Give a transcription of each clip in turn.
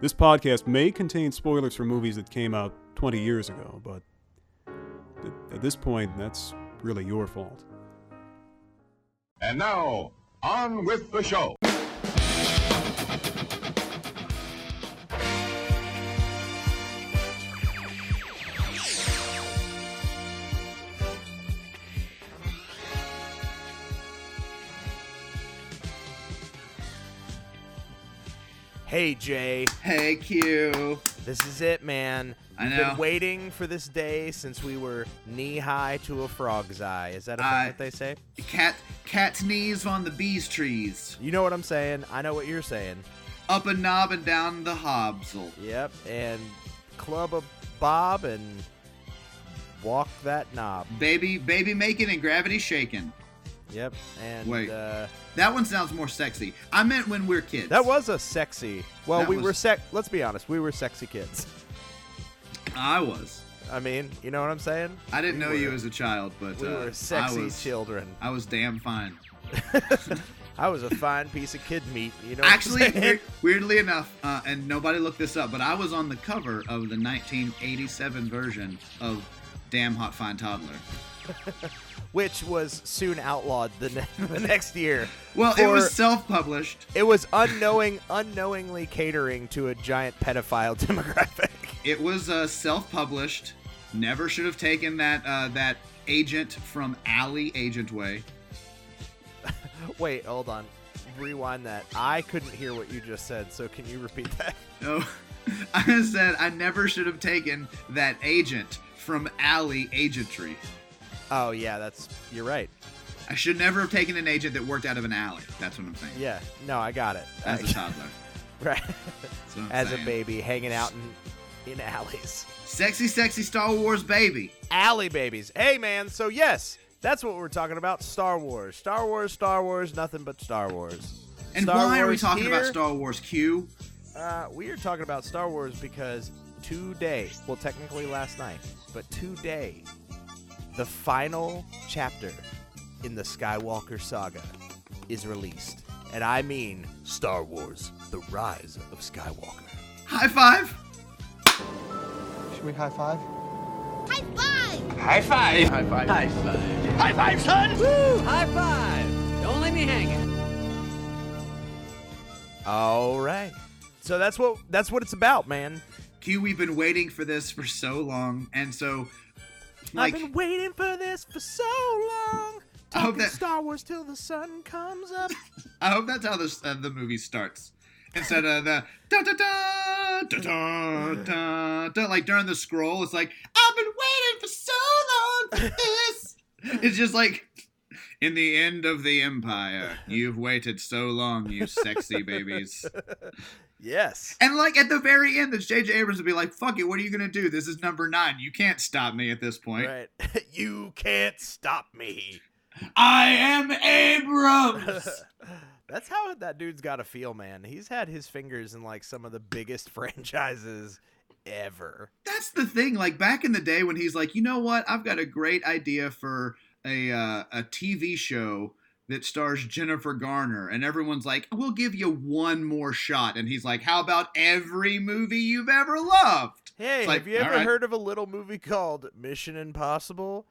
this podcast may contain spoilers for movies that came out 20 years ago, but at this point, that's really your fault. And now, on with the show. Hey Jay, Hey Q. this is it, man. I know. been waiting for this day since we were knee high to a frog's eye. Is that a thing I- that they say? Cat cat's knees on the bees trees. You know what I'm saying. I know what you're saying. Up a knob and down the hobsel. Yep. And club a bob and walk that knob. Baby baby making and gravity shaking. Yep. And Wait. Uh, That one sounds more sexy. I meant when we're kids. that was a sexy. Well, That we was- were sec. Let's be honest. We were sexy kids. I was. I mean, you know what I'm saying? I didn't We know you as a child, but We uh, were sexy I was, children. I was damn fine. I was a fine piece of kid meat. You know. what I'm Actually, saying? weirdly enough, uh, and nobody looked this up, but I was on the cover of the 1987 version of Damn Hot Fine Toddler. which was soon outlawed the, ne- the next year. Well, it was self-published. it was unknowing, unknowingly catering to a giant pedophile demographic. It was uh, self-published. Never should have taken that uh, that agent from Alley Agent Way. Wait, hold on, rewind that. I couldn't hear what you just said, so can you repeat that? No, I said I never should have taken that agent from Alley Agentry. Oh yeah, that's you're right. I should never have taken an agent that worked out of an alley. That's what I'm saying. Yeah, no, I got it. As a toddler. right, That's what I'm as saying. a baby hanging out in in alleys. Sexy, sexy Star Wars baby. Alley babies. Hey man, so yes, that's what we're talking about. Star Wars, Star Wars, Star Wars, nothing but Star Wars. And Star why are we Wars talking about. Star Wars Q? Uh, we are talking about Star Wars because today, well, technically last night, but today, the final chapter in the Skywalker saga is released. And I mean Star Wars The Rise of Skywalker. High five. Should we high five? High five! High five! High five! High five, son! Woo! High five! Don't leave me hanging. All right. So that's what that's what it's about, man. Q, we've been waiting for this for so long, and so like I've been waiting for this for so long. I hope Talking that- Star Wars till the sun comes up. I hope that's how this uh, the movie starts. Instead of the da da da da da da da like during the scroll, it's like I've been waiting for so long for this. it's just like in the end of the empire, you've waited so long, you sexy babies. yes. And like at the very end, the J.J. Abrams would be like, "Fuck it, what are you gonna do? This is number nine. You can't stop me at this point. Right. you can't stop me. I am Abrams." That's how that dude's got to feel, man. He's had his fingers in like some of the biggest franchises ever. that's the thing. Like back in the day when he's like, you know what? I've got a great idea for a uh, a TV show that stars Jennifer Garner, and everyone's like, we'll give you one more shot, and he's like, how about every movie you've ever loved? Hey, like, have you ever right. heard of a little movie called Mission Impossible?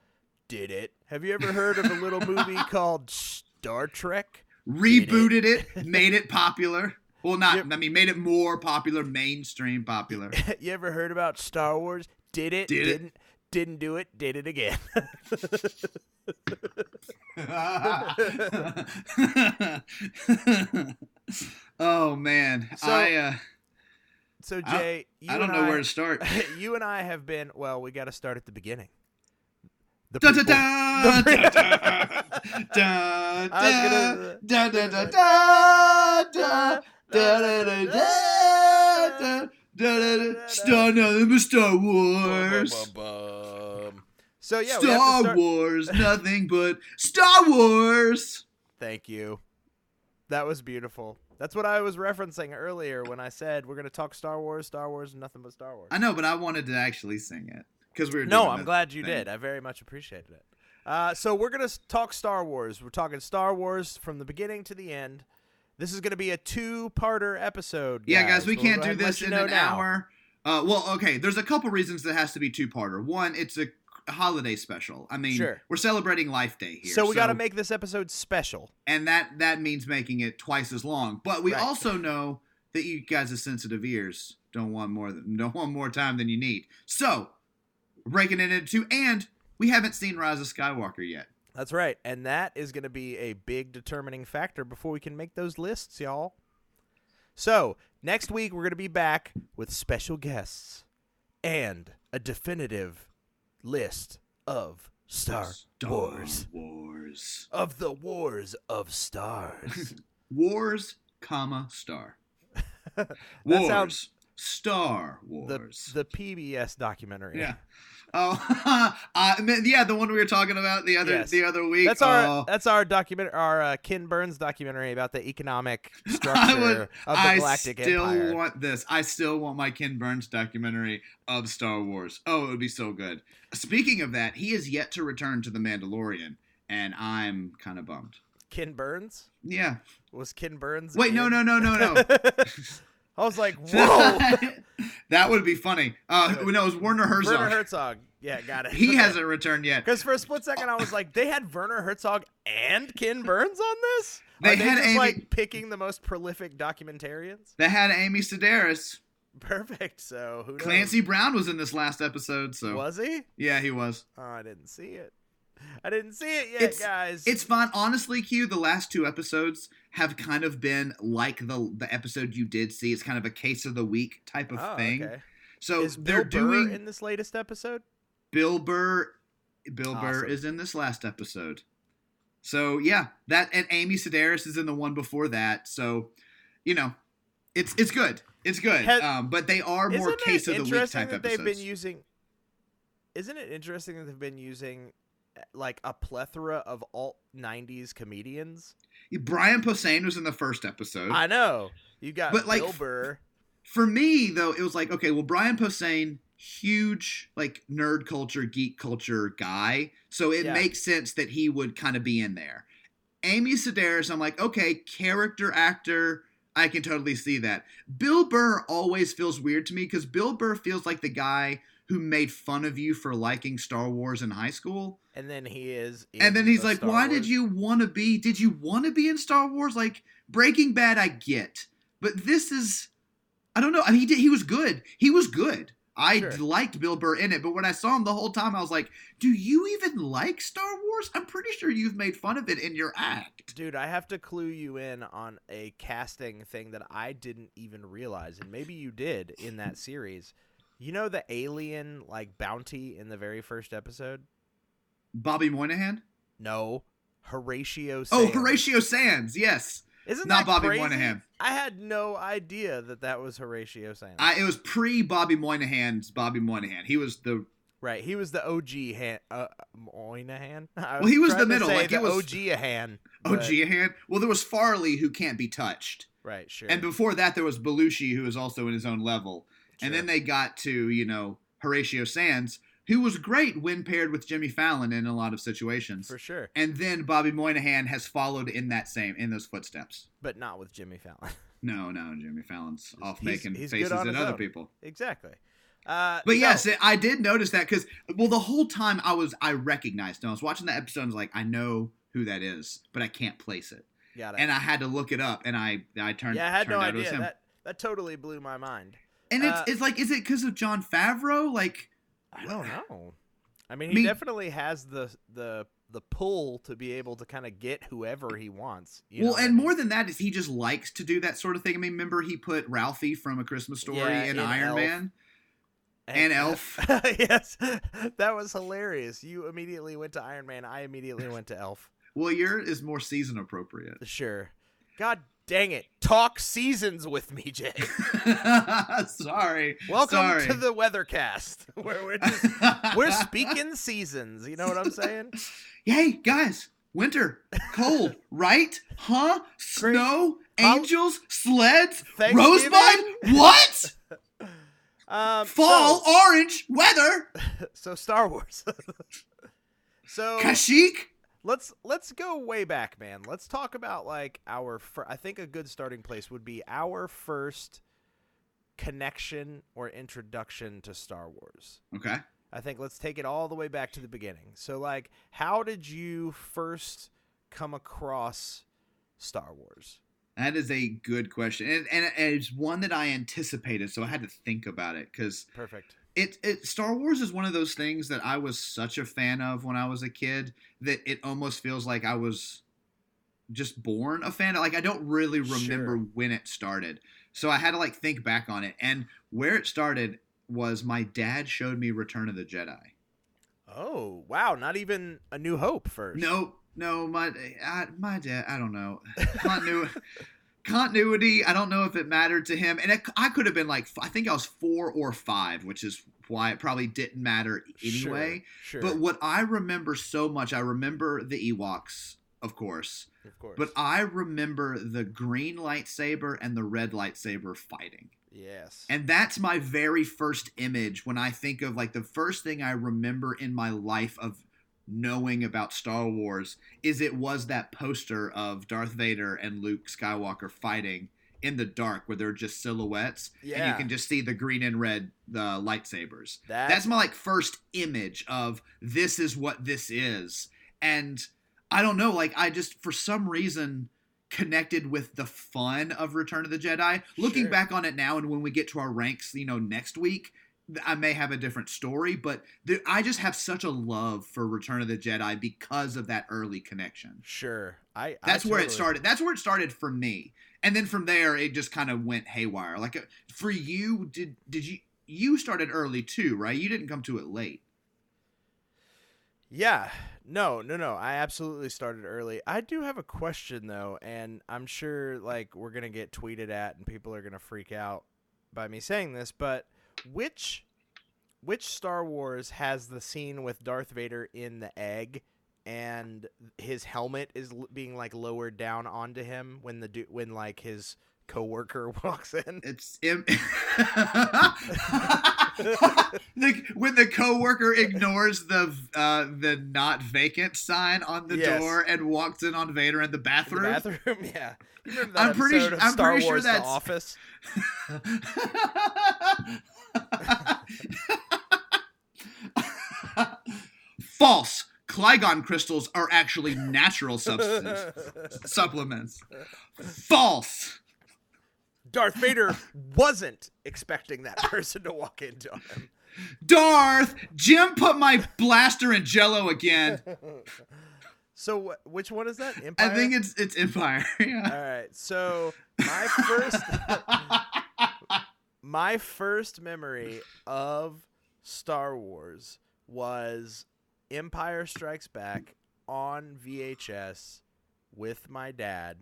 Did it? Have you ever heard of a little movie called Star Trek? Rebooted it, made it popular. Well, not. Yep. I mean, made it more popular, mainstream popular. you ever heard about Star Wars? Did it? Did it? Didn't. Didn't do it. Did it again oh man, so, I. Uh, so Jay, I, I don't know I, where to start. You and I have been. Well, we got to start at the beginning. The da, da da, da, da, da, da, Star, Star Wars. Ba, ba, ba. So yeah, we have to Star start- Wars, nothing but Star Wars. Thank you. That was beautiful. That's what I was referencing earlier when I said we're gonna talk Star Wars, Star Wars, and nothing but Star Wars. I know, but I wanted to actually sing it because we were. No, I'm glad you thing. did. I very much appreciated it. Uh, so we're gonna talk Star Wars. We're talking Star Wars from the beginning to the end. This is gonna be a two-parter episode. Yeah, guys, we can't do ahead and let this in an now. hour. Uh, well, okay. There's a couple reasons that has to be two parter. One, it's a holiday special. I mean, Sure. we're celebrating Life Day here, So we got to make this episode special. and that that means making it twice as long. But we Right. also know that you guys with sensitive ears don't want more than don't want more time than you need. So breaking it into two, and we haven't seen Rise of Skywalker yet. That's right, and that is going to be a big determining factor before we can make those lists, y'all. So next week we're going to be back with special guests and a definitive list of Star, Wars Wars. of the Wars of Stars. Wars, comma star. Wars. sounds- Star the Wars. the PBS documentary. yeah. Oh, uh, yeah, the one we were talking about the other Yes. the other week. That's our Oh. that's our document our uh, Ken Burns documentary about the economic structure would. of the I Galactic Empire. I still want this. I still want my Ken Burns documentary of Star Wars. Oh, it would be so good. Speaking of that, he is yet to return to the Mandalorian, and I'm kind of bummed. Ken Burns Yeah. was Ken Burns. Wait, no, no, no, no, no. I was like, whoa. that would be funny. Uh, no, it was Werner Herzog. Werner Herzog. Yeah, got it. He hasn't returned yet. Because for a split second, I was like, they had Werner Herzog and Ken Burns on this. They they had just Amy- like picking the most prolific documentarians. They had Amy Sedaris. Perfect. So who knows? Clancy Brown was in this last episode, so was he? yeah, he was. Oh, I didn't see it. I didn't see it yet, It's- guys. It's fun. Honestly, Q, the last two episodes have kind of been like the the episode you did see. It's kind of a case of the week type of oh, thing. Okay. So Is they're Bill Burr doing in this latest episode? Bill Burr. Bill Burr is in this last episode. So yeah, that and Amy Sedaris is in the one before that. So, you know, it's it's good. It's good. Has- um, but they are more case of the week interesting type that episodes. they've been using? Isn't it interesting that they've been using like a plethora of alt '90s comedians? Brian Posehn was in the first episode. I know you got But, like, Bill Burr. For me, though, it was like, okay, well, Brian Posehn, huge like nerd culture, geek culture guy, so it Yeah. makes sense that he would kind of be in there. Amy Sedaris, I'm like, okay, character actor, I can totally see that. Bill Burr always feels weird to me because Bill Burr feels like the guy who made fun of you for liking Star Wars in high school. And then he is. and then he's the like, Star "Why did you want to be? Did you want to be in Star Wars? Like Breaking Bad, I get, but this is, I don't know. I mean, he did. He was good. He was good. I Sure. liked Bill Burr in it, but when I saw him the whole time, I was like, "Do you even like Star Wars? I'm pretty sure you've made fun of it in your act." Dude, I have to clue you in on a casting thing that I didn't even realize, and maybe you did in that series. You know the alien like bounty in the very first episode? Bobby Moynihan. No, Horatio. Oh, Horatio Sanz. Yes, Isn't not that Bobby crazy? Moynihan. I had no idea that that was Horatio Sanz. I, it was pre Bobby Moynihan's Bobby Moynihan. He was the right, he was the OG han- uh, Moynihan. I Well, he was the middle, like, the it was- OG Han. OG hand. Well, there was Farley who can't be touched. Right, sure. And before that, there was Belushi, who was also in his own level. And then they got to, you know, Horatio Sanz, who was great when paired with Jimmy Fallon in a lot of situations. for sure, And then Bobby Moynihan has followed in that same in those footsteps. but not with Jimmy Fallon. No, no, Jimmy Fallon's off making he's good faces at other own. people. exactly. Uh, But no, yes, I did notice that because well, the whole time I was I recognized him. I was watching the episode. I was like, I know who that is, but I can't place it, got it. and I had to look it up. And I I turned yeah, I had no out it was idea. That that totally blew my mind. And it's Uh, it's like, is it because of Jon Favreau? Like, I don't know. I mean, he definitely has the the the pull to be able to kind of get whoever he wants. you know well, what I and mean? more than that is he just likes to do that sort of thing. I mean, remember he put Ralphie from A Christmas Story Yeah, Iron Elf. Man and Elf. yes, that was hilarious. You immediately went to Iron Man. I immediately went to Elf. Well, your is more season appropriate. Sure. God Dang it. Talk seasons with me, Jay. Sorry. Welcome Sorry. to the Weathercast, where we're just we're speaking seasons. You know what I'm saying? Hey guys, winter, cold, right? Huh? Snow, Hol- angels, sleds, rosebud. What? Um, Fall, So, orange, weather, so Star Wars. so Kashyyyk. Let's let's go way back, man. Let's talk about like our. Fir- I think a good starting place would be our first connection or introduction to Star Wars. Okay. I think let's take it all the way back to the beginning. So, like, how did you first come across Star Wars? That is a good question, and, and it's one that I anticipated, so I had to think about it because Perfect. It, it Star Wars is one of those things that I was such a fan of when I was a kid that it almost feels like I was just born a fan. Like I don't really remember Sure. when it started, so I had to like think back on it. And where it started was my dad showed me Return of the Jedi. Oh, wow. Not even A New Hope first. No, no, my I, my dad. I don't know. continuity. I don't know if it mattered to him, and it, I could have been like I think I was four or five, which is why it probably didn't matter anyway. Sure. But what I remember so much, I remember the Ewoks, of course, of course. but I remember the green lightsaber and the red lightsaber fighting. yes. And that's my very first image when I think of like the first thing I remember in my life of knowing about Star Wars is it was that poster of Darth Vader and Luke Skywalker fighting in the dark where they're just silhouettes and you can just see the green and red the lightsabers. That- That's my like first image of this is what this is. And I don't know, like I just for some reason connected with the fun of Return of the Jedi. Looking Sure. back on it now and when we get to our ranks, you know, next week, I may have a different story, but there, I just have such a love for Return of the Jedi because of that early connection. Sure. I. That's I where it started. That's where it started for me. And then from there it just kind of went haywire. Like uh, for you did did you you started early too, right? You didn't come to it late. Yeah. No, no, no. I absolutely started early. I do have a question though, and I'm sure like we're gonna get tweeted at, and people are gonna freak out by me saying this. But which which Star Wars has the scene with Darth Vader in the egg? And his helmet is l- being like lowered down onto him when the du- when like his coworker walks in. It's Im- the, when the coworker ignores the uh, the not vacant sign on the Yes. door and walks in on Vader in the In bathroom. the bathroom, yeah. You remember that I'm pretty episode su- of I'm Star pretty sure Wars: that's- The Office? False. Clygon crystals are actually natural substances supplements. False. Darth Vader wasn't expecting that person to walk into him. Darth, Jim put my blaster in Jello again. So wh- which one is that? I think it's it's Empire. Yeah. All right. So my first my first memory of Star Wars was Empire Strikes Back on VHS with my dad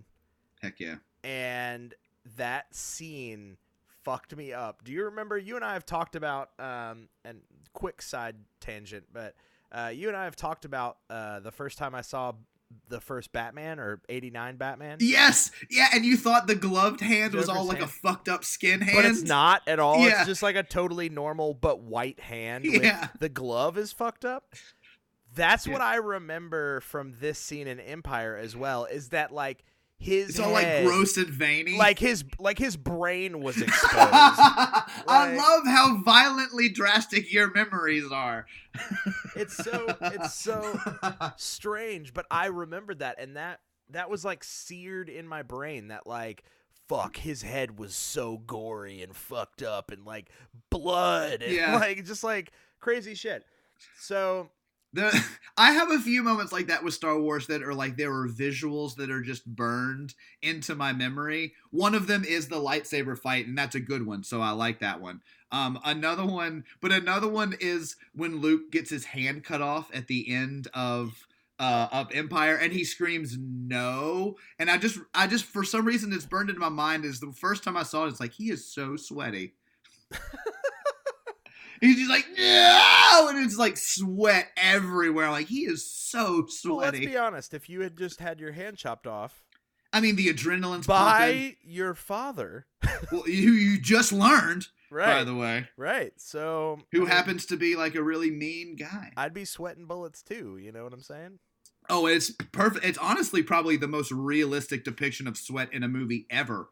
Heck yeah. and that scene fucked me up. Do you remember? You and I have talked about, um, and quick side tangent, but uh, you and I have talked about uh, the first time I saw the first Batman or '89 Batman. Yes, yeah, and you thought the gloved hand was all Joker's like a fucked up skin hand, But it's not at all. Yeah. It's just like a totally normal but white hand. with- Yeah. the glove is fucked up. That's Yeah. what I remember from this scene in Empire as well. Is that like his It's all like gross and veiny. like his like his brain was exposed. I love how violently drastic your memories are. it's so it's so strange, but I remembered that and that that was like seared in my brain that like fuck his head was so gory and fucked up and like blood and Yeah. like just like crazy shit. So The, I have a few moments like that with Star Wars that are like there were visuals that are just burned into my memory. One of them is the lightsaber fight, and that's a good one, so I like that one. Um, another one, but another one is when Luke gets his hand cut off at the end of uh, of Empire, and he screams no, and I just, I just, for some reason, it's burned into my mind. Is the first time I saw it, it's like he is so sweaty. He's just like no, and it's like sweat everywhere. Like he is so sweaty. Well, let's be honest. If you had just had your hand chopped off I mean, the adrenaline's pumping. by your father, Well, you you just learned, right? by the way, right. So who I mean, happens to be like a really mean guy. I'd be sweating bullets too. You know what I'm saying? Oh, it's perfect. It's honestly probably the most realistic depiction of sweat in a movie ever,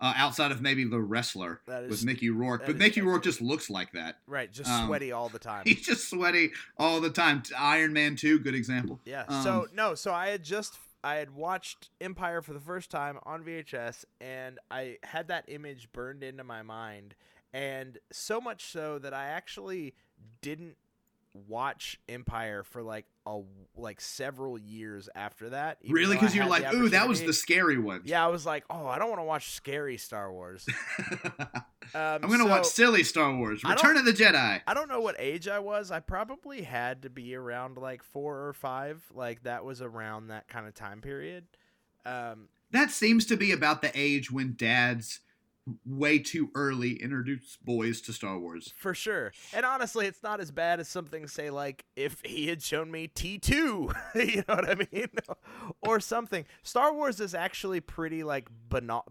uh, outside of maybe The Wrestler That is with Mickey Rourke. But Mickey Rourke just looks like that. right. Just Um, sweaty all the time. He's just sweaty all the time. Iron Man 2, good example. Yeah. Um, so no, so I had just I had watched Empire for the first time on VHS and I had that image burned into my mind and so much so that I actually didn't watch Empire for like a like several years after that. Really? Because you're like, ooh, that was the scary one. Yeah, I was like, "Oh, I don't want to watch scary Star Wars." Um, I'm going to watch silly Star Wars, Return of the Jedi. I don't know what age I was. I probably had to be around like four or five. Like that was around that kind of time period. Um, That seems to be about the age when dads way too early introduce boys to Star Wars. for sure. And honestly, it's not as bad as something say like if he had shown me T two, you know what I mean, or something. Star Wars is actually pretty like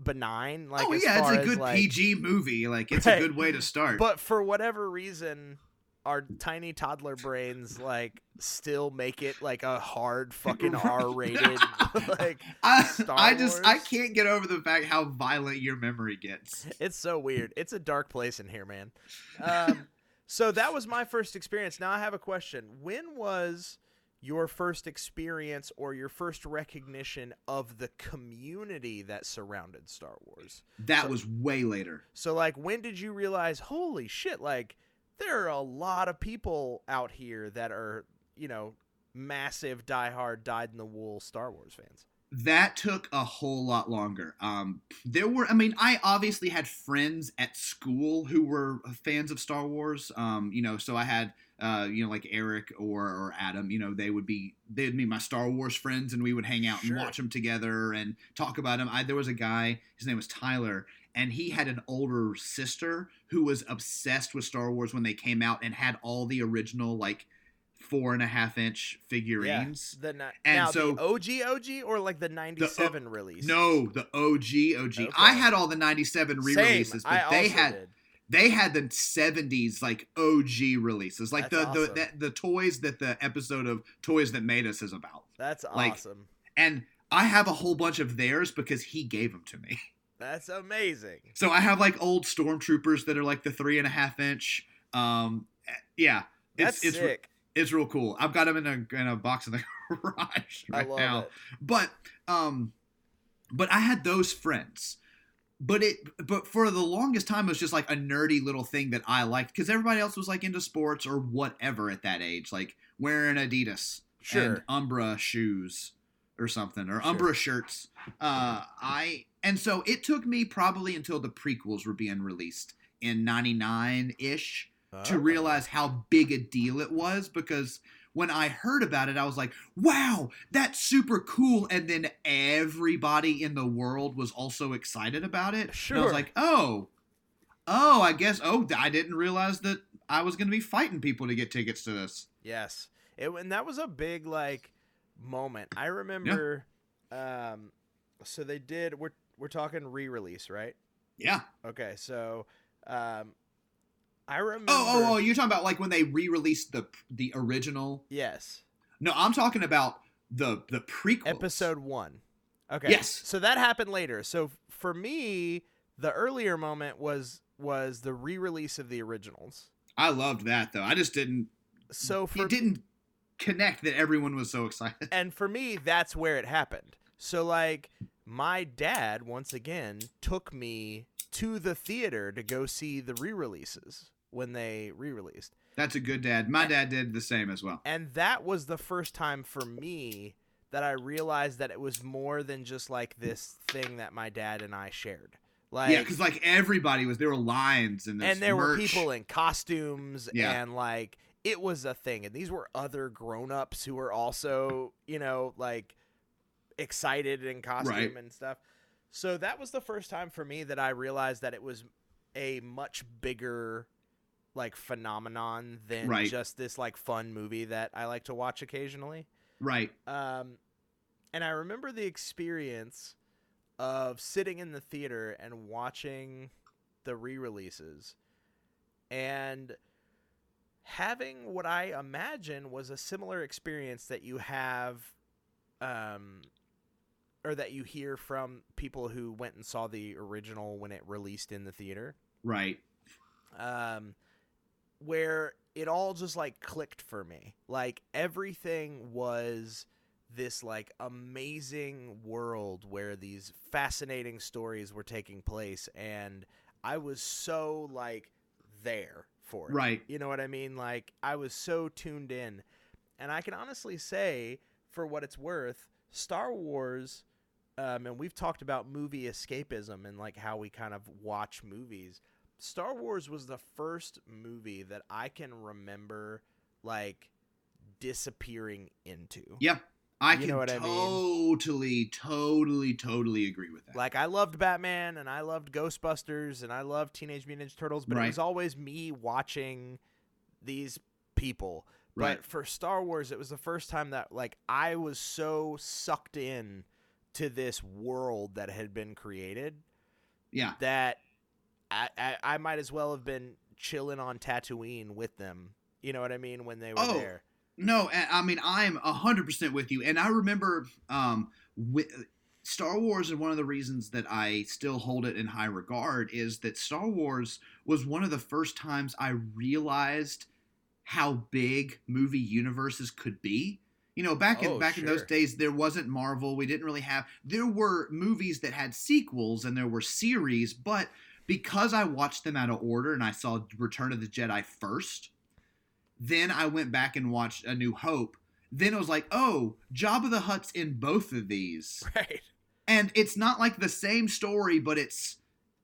benign. Like oh as yeah, it's a as, good like- PG movie. Like it's Right. a good way to start. But for whatever reason, our tiny toddler brains like still make it like a hard fucking R rated like I, Star I just I can't get over the fact how violent your memory gets. it's so weird. It's a dark place in here, man. Um, so that was my first experience. Now I have a question. When was your first experience or your first recognition of the community that surrounded Star Wars? That So- was way later. So like when did you realize holy shit like there are a lot of people out here that are, you know, massive diehard dyed in the wool Star Wars fans? That took a whole lot longer. Um, there were, I mean, I obviously had friends at school who were fans of Star Wars. Um, you know, so I had, uh, you know, like Eric or or Adam. You know, they would be they'd be my Star Wars friends, and we would hang out Sure. and watch them together and talk about them. I there was a guy, his name was Tyler, and he had an older sister who was obsessed with Star Wars when they came out and had all the original like four and a half inch figurines. The ni- And now so- the OG OG or like the 97 release? No, the OG OG. Okay. I had all the 97 re-releases, but I they had did. they had the 70s like OG releases. Like That's the, awesome. the, the the toys that the episode of Toys That Made Us is about. That's like- awesome. And I have a whole bunch of theirs because he gave them to me. That's amazing. So I have like old stormtroopers that are like the three and a half inch. Um, yeah, That's it's it's sick. it's real cool. I've got them in a in a box in the garage I right love now. it. but um but i had those friends but it but for the longest time it was just like a nerdy little thing that i liked because everybody else was like into sports or whatever at that age like wearing adidas Sure. and Umbro shoes or something or Sure. Umbro shirts uh i and so it took me probably until the prequels were being released in 99-ish to Oh. realize how big a deal it was because when I heard about it, I was like, wow, that's super cool. And then everybody in the world was also excited about it. And I was like, oh, oh, I guess, oh, I didn't realize that I was going to be fighting people to get tickets to this. Yes. It, and that was a big like moment. I remember um so they did we're we're talking re-release, right? Yeah. Okay, so um I remember Oh, oh, oh, you're talking about like when they re-released the the original. Yes. No, I'm talking about the the prequel. Episode 1. Okay. Yes. So that happened later. So for me, the earlier moment was was the re-release of the originals. I loved that though. I just didn't. So for it didn't connect that everyone was so excited. and for me that's where it happened so like my dad once again took me to the theater to go see the re-releases when they re-released That's a good dad. My dad did the same as well. and that was the first time for me that i realized that it was more than just like this thing that my dad and i shared like yeah, because like everybody was there were lines and and there were people in costumes Yeah. and like it was a thing and these were other grown-ups who were also you know like excited in costume Right. and stuff so that was the first time for me that i realized that it was a much bigger like phenomenon than Right. just this like fun movie that i like to watch occasionally Right. um, and I remember the experience of sitting in the theater and watching the re-releases and having what I imagine was a similar experience that you have um or that you hear from people who went and saw the original when it released in the theater Right. um, where it all just like clicked for me. Like everything was this like amazing world where these fascinating stories were taking place, and I was so like there for it. Right. You know what I mean? Like I was so tuned in, and I can honestly say, for what it's worth, Star Wars. Um, and we've talked about movie escapism and like how we kind of watch movies. Star Wars was the first movie that I can remember like disappearing into. Yeah. I You can know what I mean? totally, totally, totally agree with that. Like I loved Batman and I loved Ghostbusters and I loved Teenage Mutant Ninja Turtles, but Right. it was always me watching these people. Right. But for Star Wars, it was the first time that like I was so sucked in to this world that had been created yeah. that I, I I might as well have been chilling on Tatooine with them. You know what I mean when they were Oh, there. No, I mean I'm hundred percent with you, and I remember um, wi- Star Wars, and one of the reasons that I still hold it in high regard is that Star Wars was one of the first times I realized how big movie universes could be. You know, back in Oh, back in those days, there wasn't Marvel. We didn't really have. There were movies that had sequels, and there were series, but because I watched them out of order, and I saw Return of the Jedi first, then I went back and watched A New Hope. Then it was like, oh, Jabba the Hutt's in both of these. Right. And it's not like the same story, but it's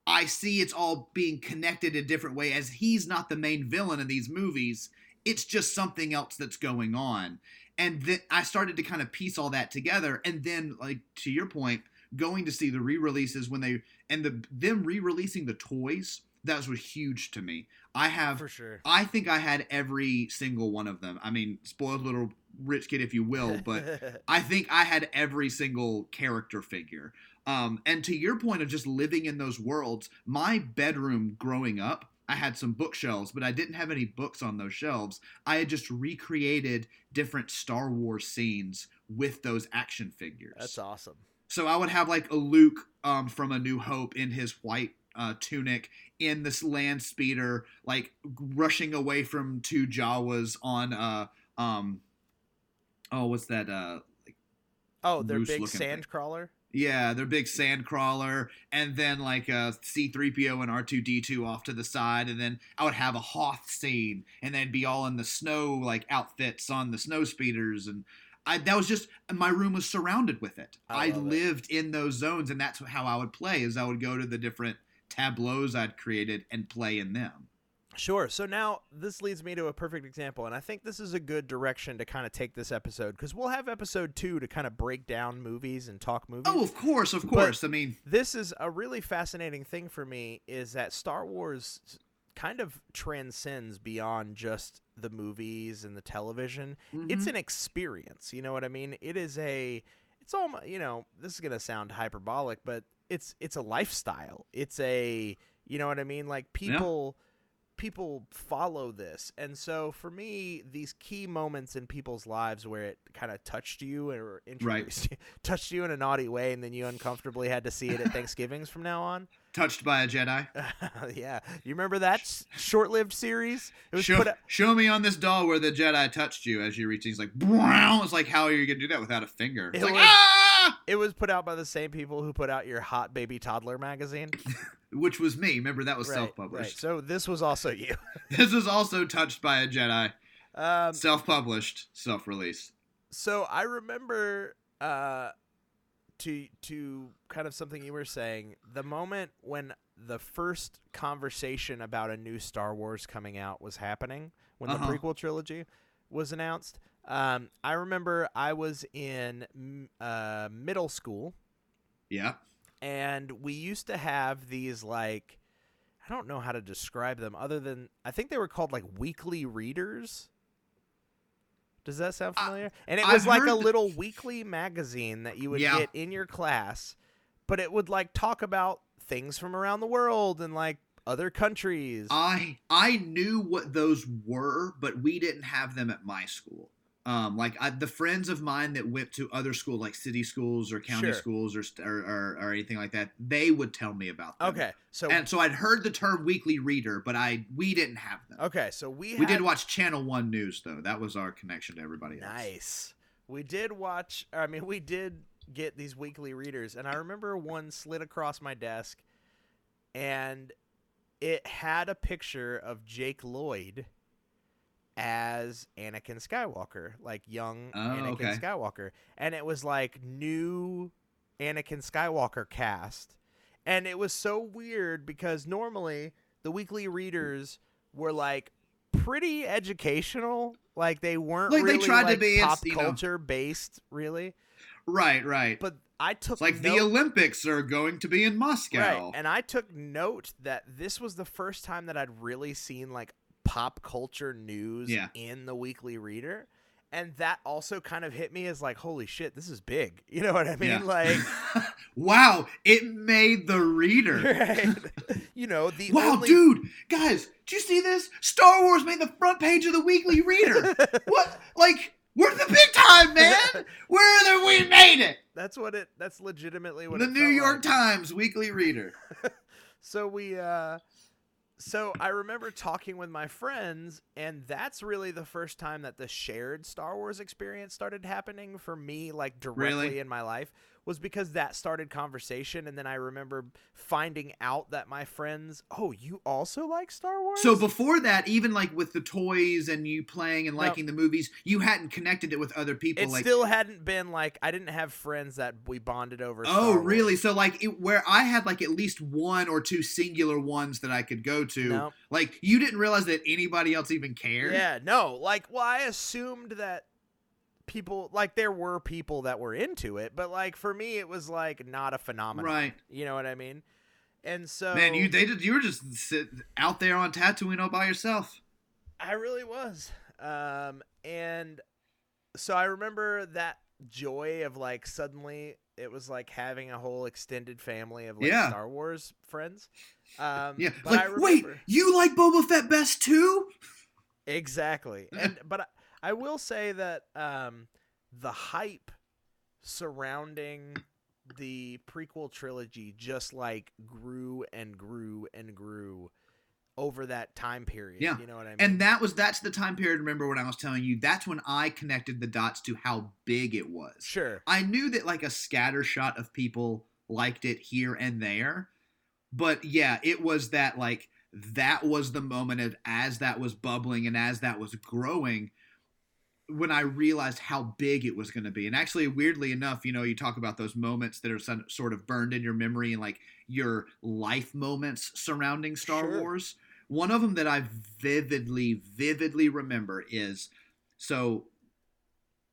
I see it's all being connected a different way as he's not the main villain in these movies. It's just something else that's going on. And then I started to kind of piece all that together. And then, like to your point, going to see the re-releases when they and the them re-releasing the toys, that was huge to me. I have For sure. I think I had every single one of them. I mean, spoiled little rich kid if you will, but I think I had every single character figure. Um, and to your point of just living in those worlds, my bedroom growing up, I had some bookshelves, but I didn't have any books on those shelves. I had just recreated different Star Wars scenes with those action figures. That's awesome. So I would have like a Luke um, from A New Hope in his white uh, tunic in this land speeder, like rushing away from two Jawas on uh um oh what's that uh Oh, their big looking thing. sand crawler. Yeah their big sand crawler and then like uh C3PO and R2D2 off to the side and then I would have a Hoth scene and they'd be all in the snow like outfits on the snow speeders and I, that was just my room was surrounded with it. I I, love it. lived in those zones, and that's how I would play. Is I would go to the different tableaus I'd created and play in them. Sure. So now this leads me to a perfect example, and I think this is a good direction to kind of take this episode because we'll have episode two to kind of break down movies and talk movies. Oh, of course, of course. I mean, this is a really fascinating thing for me is that Star Wars kind of transcends beyond just the movies and the television. It's mm-hmm. an experience, you know what I mean? It is a it's all, you know, this is going to sound hyperbolic, but it's it's a lifestyle. It's a, you know what I mean? Like people people follow this. And so for me, these key moments in people's lives where it kind of touched you or introduced you, touched you in a naughty way and then you uncomfortably had to see it at Thanksgivings from now on. touched by a Jedi. yeah. You remember that s- short-lived series? It was Show, out, show me on this doll where the Jedi touched you as you reach. He's like, Brown. It's like, how are you gonna do that without a finger? It's It like, was- ah, it was put out by the same people who put out your Hot Baby Toddler magazine. Which was me. Remember that was Right, self-published. Right. So this was also you. This was also touched by a Jedi. Um, Self-published, self-release. so I remember uh to to kind of something you were saying the moment when the first conversation about a new Star Wars coming out was happening when Uh-huh. the prequel trilogy was announced. Um, I remember I was in uh, middle school Yeah. And we used to have these like I don't know how to describe them other than I think they were called like weekly readers. Does that sound I- familiar? and it I've was like a little weekly magazine that you would Yeah. get in your class, but it would like talk about things from around the world and like other countries. I I knew what those were, but we didn't have them at my school. Um, like I, the friends of mine that went to other schools, like city schools or county Sure. schools or, or, or or anything like that, they would tell me about them. okay, so And so I'd heard the term weekly reader, but I we didn't have them. okay, so we We had, did watch Channel One News though. That was our connection to everybody else. Nice. We did watch. I mean, we did get these weekly readers, and I remember one slid across my desk, and it had a picture of Jake Lloyd as Anakin Skywalker, like young Oh, Anakin okay. Skywalker, and it was like new Anakin Skywalker cast, and it was so weird because normally the weekly readers were like pretty educational, like they weren't Like, they really tried to like, be, it's, pop you know- culture based, really. Right, right. But I took it's like note- the Olympics are going to be in Moscow. Right. And I took note that this was the first time that I'd really seen like pop culture news Yeah. in the weekly reader. And that also kind of hit me as like, holy shit, this is big. You know what I mean? Yeah. Like, wow, it made the reader. right? you know, the Wow, only- dude, guys, did you see this? Star Wars made the front page of the Weekly Reader. what? Like, we're the big time, man. We're the we made it. That's what it. That's legitimately what The New York like. Times Weekly Reader. So we uh so I remember talking with my friends and that's really the first time that the shared Star Wars experience started happening for me like directly Really? in my life was because that started conversation and then I remember finding out that my friends, "Oh, you also like Star Wars?" So before that, even like with the toys and you playing and No. liking the movies, you hadn't connected it with other people. it like, still hadn't been like I didn't have friends that we bonded over oh, really? So like, it, where I had like at least one or two singular ones that I could go to. Like, you didn't realize that anybody else even cared. Yeah, no. Like, well, I assumed that people like there were people that were into it, but like for me, it was like not a phenomenon. Right. You know what I mean? And so, Man, you they did, you were just sit out there on Tatooine all by yourself. I really was. Um, and so I remember that joy of like suddenly it was like having a whole extended family of like Yeah. Star Wars friends. Um, Yeah, but I like wait, you like Boba Fett best too? Exactly. And but I, I will say that um the hype surrounding the prequel trilogy just like grew and grew and grew over that time period. Yeah. You know what I mean? And that was that's the time period. Remember when I was telling you? That's when I connected the dots to how big it was. sure. I knew that like a scatter shot of people liked it here and there, but yeah, it was that like that was the moment of as that was bubbling and as that was growing when I realized how big it was going to be. And actually, weirdly enough, you know, you talk about those moments that are some, sort of burned in your memory and like your life moments surrounding Star Sure. Wars. One of them that I vividly, vividly remember is so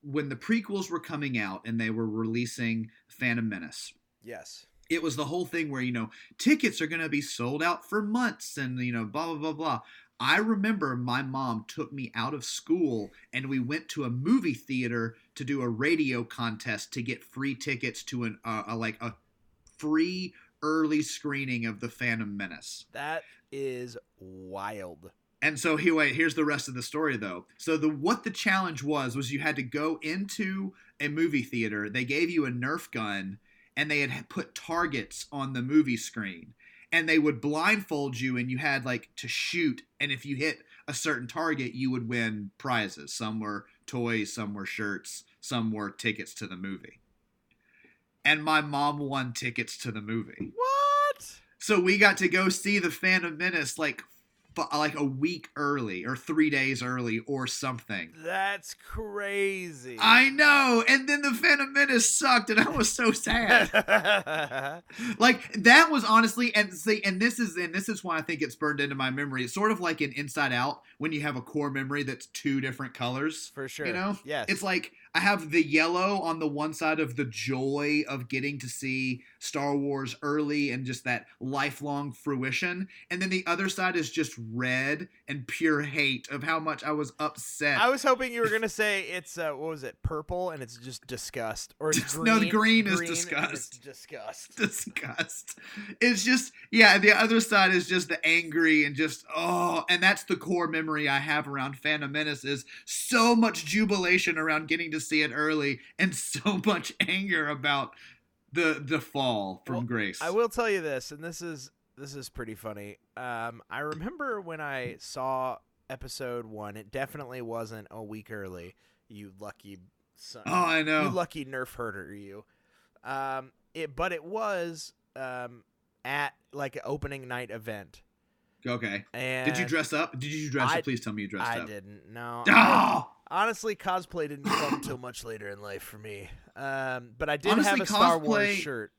when the prequels were coming out and they were releasing Phantom Menace, Yes. it was the whole thing where, you know, tickets are going to be sold out for months and, you know, blah, blah, blah, blah. I remember my mom took me out of school and we went to a movie theater to do a radio contest to get free tickets to an, uh, a, like a free early screening of the Phantom Menace. That is wild. And so here, wait, here's the rest of the story though. So the what the challenge was was you had to go into a movie theater. They gave you a Nerf gun, and they had put targets on the movie screen, and they would blindfold you, and you had like to shoot. And if you hit a certain target, you would win prizes. Some were toys, some were shirts, some were tickets to the movie. And my mom won tickets to the movie. What? So we got to go see the Phantom Menace like like a week early or three days early or something. That's crazy. I know, and then the Phantom Menace sucked, and I was so sad. like that was honestly, and see, and this is and this is why I think it's burned into my memory. It's sort of like an Inside Out when you have a core memory that's two different colors. For sure. You know, Yes. it's like I have the yellow on the one side of the joy of getting to see Star Wars early and just that lifelong fruition, and then the other side is just red and pure hate of how much I was upset. I was hoping you were gonna say it's uh, what was it, purple, and it's just disgust, or Just- green. no, the green is and it's disgust. disgust. disgust. It's just yeah, the other side is just the angry and just oh, and that's the core memory I have around Phantom Menace is so much jubilation around getting to see it early and so much anger about the the fall from Well, grace. I will tell you this, and this is this is pretty funny. Um, I remember when I saw episode one, it definitely wasn't a week early. You lucky son. Oh, I know. You lucky nerf herder, you. Um, it, but it was um at like an opening night event. okay. And Did you dress up? Did you dress I- up? Please tell me you dressed I up. I didn't. No. Oh! Honestly, cosplay didn't come until much later in life for me. Um, but I did have Honestly, a Star Wars cosplay- shirt.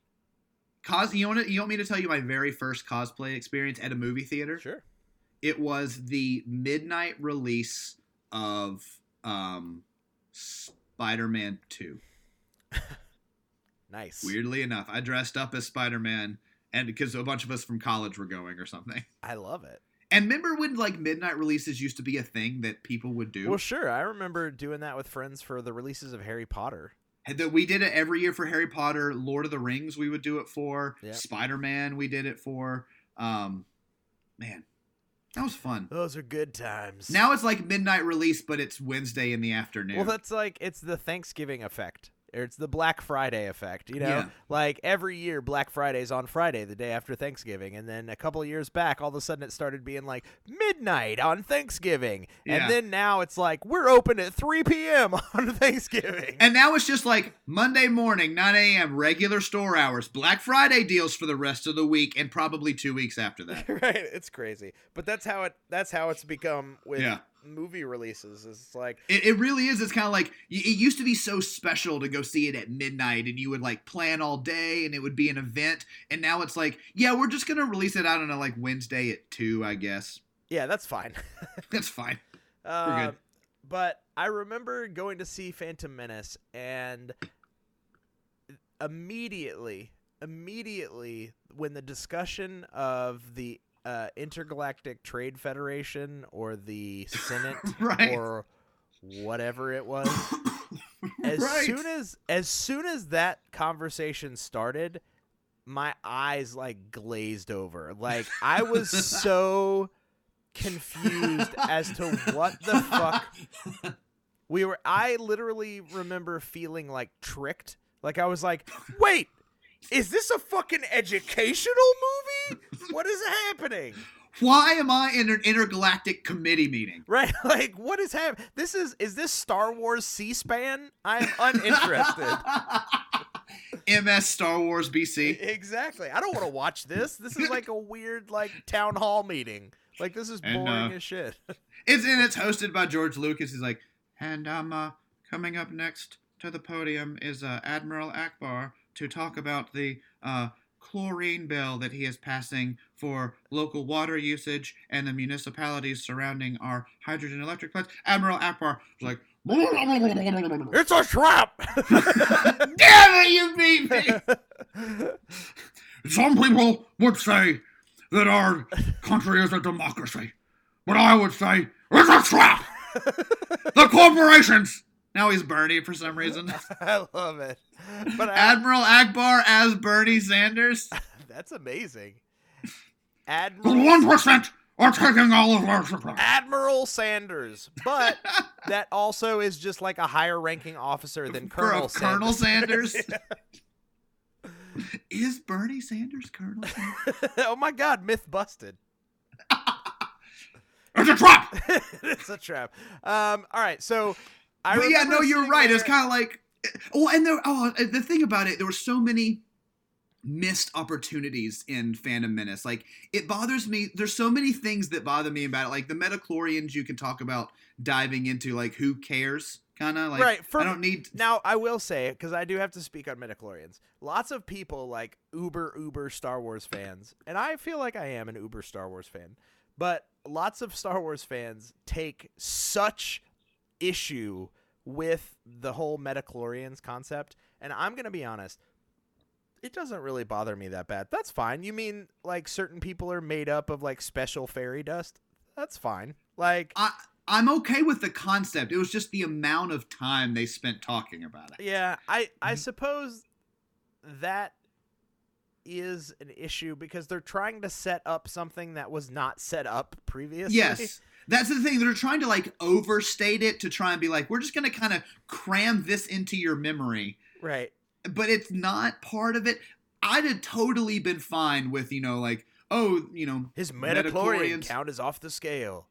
Cos you want to, you want me to tell you my very first cosplay experience at a movie theater? Sure. it was the midnight release of um Spider-Man 2. Nice. Weirdly enough, I dressed up as Spider-Man and because a bunch of us from college were going or something. I love it. And remember when like midnight releases used to be a thing that people would do? Well, sure. I remember doing that with friends for the releases of Harry Potter. And that we did it every year for Harry Potter, Lord of the Rings we would do it for, Yep. Spider-Man we did it for. Um man, that was fun. Those are good times. Now it's like midnight release but it's Wednesday in the afternoon. well, that's like it's the Thanksgiving effect. It's the Black Friday effect, you know? Yeah. Like every year Black Friday's on Friday, the day after Thanksgiving, and then a couple of years back all of a sudden it started being like midnight on Thanksgiving. Yeah. And then now it's like we're open at 3 p.m. on Thanksgiving. And now it's just like Monday morning, 9 a.m., regular store hours, Black Friday deals for the rest of the week, and probably two weeks after that. right, it's crazy. But that's how it that's how it's become with Yeah. Movie releases. It's like It, it really is. It's kind of like it used to be so special to go see it at midnight, and you would like plan all day, and it would be an event. And now it's like, yeah, we're just gonna release it out on a like Wednesday at two, I guess. yeah, that's fine. That's fine. Uh, good. But I remember going to see Phantom Menace and immediately, immediately when the discussion of the uh, Intergalactic Trade Federation or the Senate Right. or whatever it was, as right. soon as as soon as that conversation started, my eyes like glazed over. Like I was so confused as to what the fuck we were I literally remember feeling like tricked. Like I was like, "Wait, is this a fucking educational movie? What is happening?" Why am I in an intergalactic committee meeting? Right? Like what is happening? This is is this Star Wars C-SPAN? I'm uninterested. MS Star Wars BC. exactly. I don't want to watch this. This is like a weird like town hall meeting. Like this is And, boring uh, as shit. It's and it's hosted by George Lucas. He's like, and um, uh, coming up next to the podium is uh, Admiral Ackbar to talk about the uh, chlorine bill that he is passing for local water usage and the municipalities surrounding our hydrogen electric plants. Admiral Ackbar was like, it's a trap. "Damn it, you beat me!" Some people would say that our country is a democracy, but I would say it's a trap. the corporations. Now he's Bernie for some reason. I love it. But I, Admiral Ackbar as Bernie Sanders. that's amazing. Admiral one percent are taking all of our supplies. Admiral Sanders, but that also is just like a higher ranking officer than Colonel Colonel Sanders. Sanders. is Bernie Sanders Colonel Sanders? oh my God, myth busted. It's a trap. it's a trap. Um, all right, so I but yeah, no, you're right. It's kind of like, oh, and there. Oh, the thing about it, there were so many missed opportunities in Phantom Menace. Like it bothers me. There's so many things that bother me about it. Like the Midichlorians, you can talk about diving into like who cares, kind of like. right. For, I don't need. Now I will say because I do have to speak on midichlorians. Lots of people like uber uber Star Wars fans, and I feel like I am an uber Star Wars fan. But lots of Star Wars fans take such issue with the whole midichlorians concept, and I'm gonna be honest. It doesn't really bother me that bad. That's fine. You mean like certain people are made up of like special fairy dust? That's fine. Like I I'm okay with the concept. It was just the amount of time they spent talking about it. Yeah, I I mm-hmm. suppose that is an issue because they're trying to set up something that was not set up previously. Yes. That's the thing. They're trying to like overstate it to try and be like, we're just going to kind of cram this into your memory. Right. But it's not part of it. I'd have totally been fine with, you know, like, oh, you know, His midichlorian count is off the scale.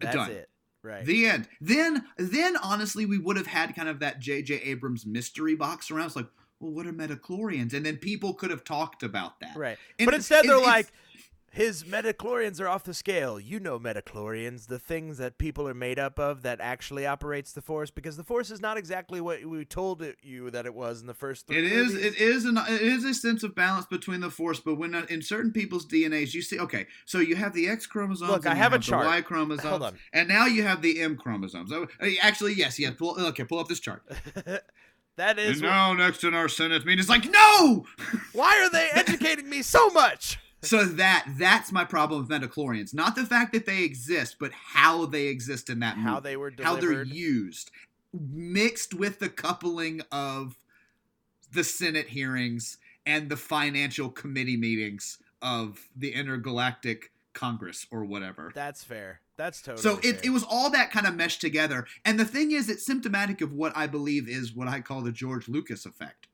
That's done. it. Right. The end. Then, then honestly, we would have had kind of that J.J. Abrams mystery box around. It's like, well, what are midichlorians? And then people could have talked about that. right. And but instead they're like his midichlorians are off the scale. You know midichlorians, the things that people are made up of that actually operates the force because the force is not exactly what we told it, you that it was in the first three It is. movies. It is. An, it is a sense of balance between the force, but when uh, in certain people's DNAs, you see. Okay, so you have the X chromosomes. Look, and I you have a the chart. Y chromosomes. Hold on. And now you have the M chromosomes. Oh, uh, actually, yes, yeah. Pull, okay, pull up this chart. that is and what- now next in our Senate meeting, it's like no. why are they educating me so much? So that that's my problem with midichlorians. Not the fact that they exist, but how they exist in that How movie. they were delivered. how they're used, mixed with the coupling of the Senate hearings and the financial committee meetings of the intergalactic Congress or whatever. That's fair. That's totally So it, fair. it was all that kind of meshed together. And the thing is, it's symptomatic of what I believe is what I call the George Lucas effect.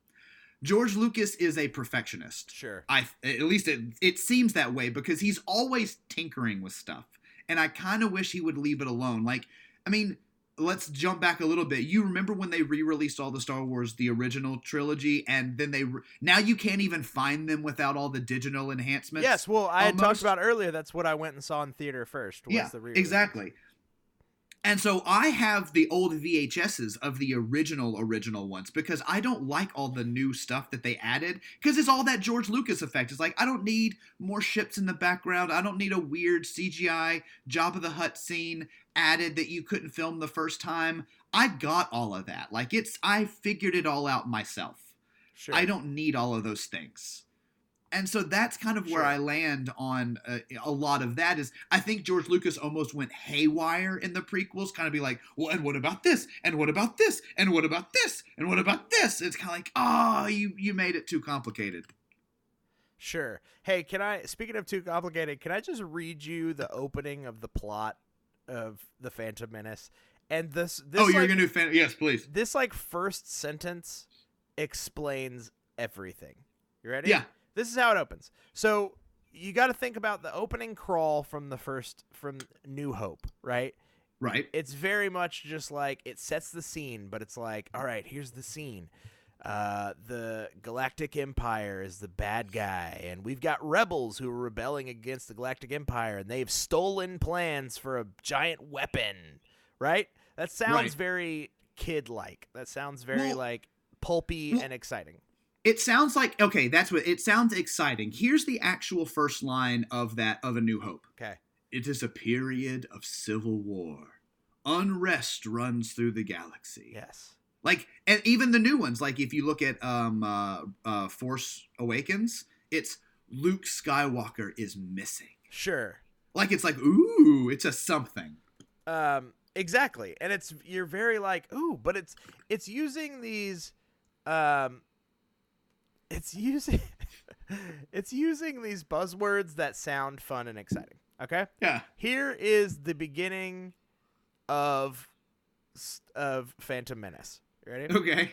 George Lucas is a perfectionist. sure. I at least it it seems that way because he's always tinkering with stuff, and I kind of wish he would leave it alone. Like, I mean, let's jump back a little bit. You remember when they re-released all the Star Wars, the original trilogy, and then they re- now you can't even find them without all the digital enhancements. Yes, well, I had talked about earlier. That's what I went and saw in theater first. Was yeah, the exactly. And so I have the old VHSs of the original original ones because I don't like all the new stuff that they added because it's all that George Lucas effect. It's like I don't need more ships in the background. I don't need a weird CGI Jabba the Hutt scene added that you couldn't film the first time. I got all of that. Like it's I figured it all out myself. Sure. I don't need all of those things. And so that's kind of where Sure. I land on uh, a lot of that is I think George Lucas almost went haywire in the prequels, kind of be like, well, and what about this? And what about this? And what about this? And what about this? It's kind of like, oh, you you made it too complicated. Sure. Hey, can I? Speaking of too complicated, can I just read you the opening of the plot of the Phantom Menace? And this, this oh, you're gonna do fan- yes, please. this like first sentence explains everything. You ready? Yeah. This is how it opens. So you got to think about the opening crawl from the first from New Hope, right? Right. it's very much just like it sets the scene, but it's like, all right, here's the scene. Uh, the Galactic Empire is the bad guy, and we've got rebels who are rebelling against the Galactic Empire, and they've stolen plans for a giant weapon. Right? That sounds Right. very kid-like. That sounds very Well- like pulpy well- and exciting. It sounds like okay, that's what it sounds exciting. Here's the actual first line of that of A New Hope. Okay. It is a period of civil war. Unrest runs through the galaxy. Yes. Like, and even the new ones, like if you look at um, uh, uh, Force Awakens, it's Luke Skywalker is missing. Sure. Like it's like, ooh, it's a something. Um, exactly, and it's you're very like ooh, but it's it's using these, um, it's using it's using these buzzwords that sound fun and exciting. Okay, Yeah. here is the beginning of of Phantom Menace. You ready? Okay.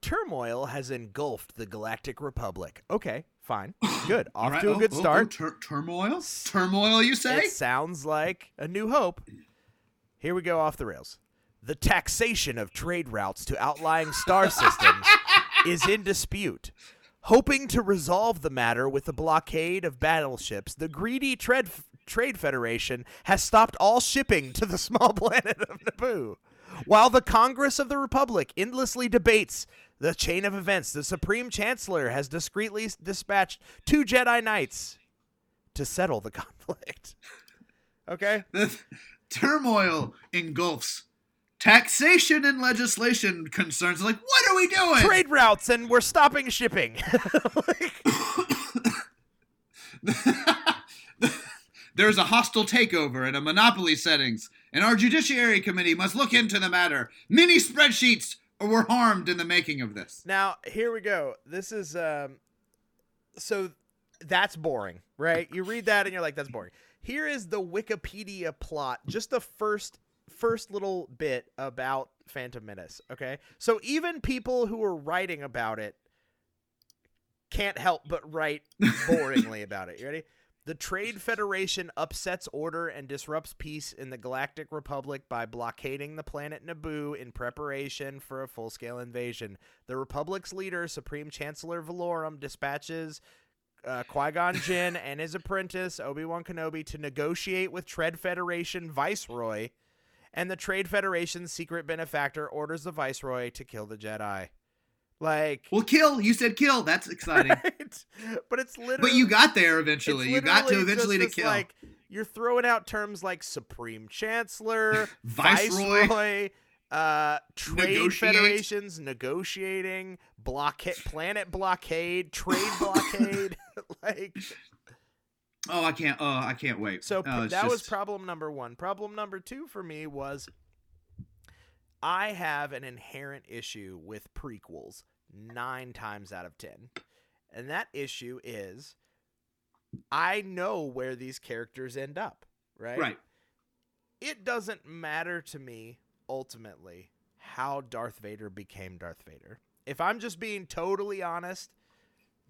Turmoil has engulfed the Galactic Republic. Okay, fine, good. Off right. to a Oh, good oh, oh, start. tur- turmoil. Turmoil. You say? It sounds like a new hope. Here we go off the rails. The taxation of trade routes to outlying star systems is in dispute. Hoping to resolve the matter with the blockade of battleships, the greedy Trade, Trade Federation has stopped all shipping to the small planet of Naboo. While the Congress of the Republic endlessly debates the chain of events, the Supreme Chancellor has discreetly dispatched two Jedi Knights to settle the conflict. Okay? The turmoil engulfs taxation and legislation concerns. Like, what are we doing? Trade routes, and we're stopping shipping. There's a hostile takeover and a monopoly settings, and our Judiciary Committee must look into the matter. Many spreadsheets were harmed in the making of this. Now, here we go. This is um so that's boring, right? You read that and you're like that's boring. Here is the Wikipedia plot, just the first first little bit about Phantom Menace, okay? So even people who are writing about it can't help but write boringly about it. You ready? The Trade Federation upsets order and disrupts peace in the Galactic Republic by blockading the planet Naboo in preparation for a full scale invasion. The Republic's leader, Supreme Chancellor Valorum, dispatches uh, Qui Gon Jinn and his apprentice, Obi Wan Kenobi, to negotiate with Trade Federation Viceroy, and the Trade Federation's secret benefactor orders the Viceroy to kill the Jedi. Like, Well, kill. You said kill. That's exciting. right? But it's literally. But you got there eventually. You got to eventually to kill. Like you're throwing out terms like Supreme Chancellor, Viceroy. Viceroy, uh, trade Negotiate. federations negotiating, blockade, planet blockade, trade blockade. like oh, I can't. Oh, I can't wait. so, Oh, that was problem number one. Problem number two for me was I have an inherent issue with prequels nine times out of ten. And that issue is I know where these characters end up, right? right. It doesn't matter to me ultimately how Darth Vader became Darth Vader. If I'm just being totally honest,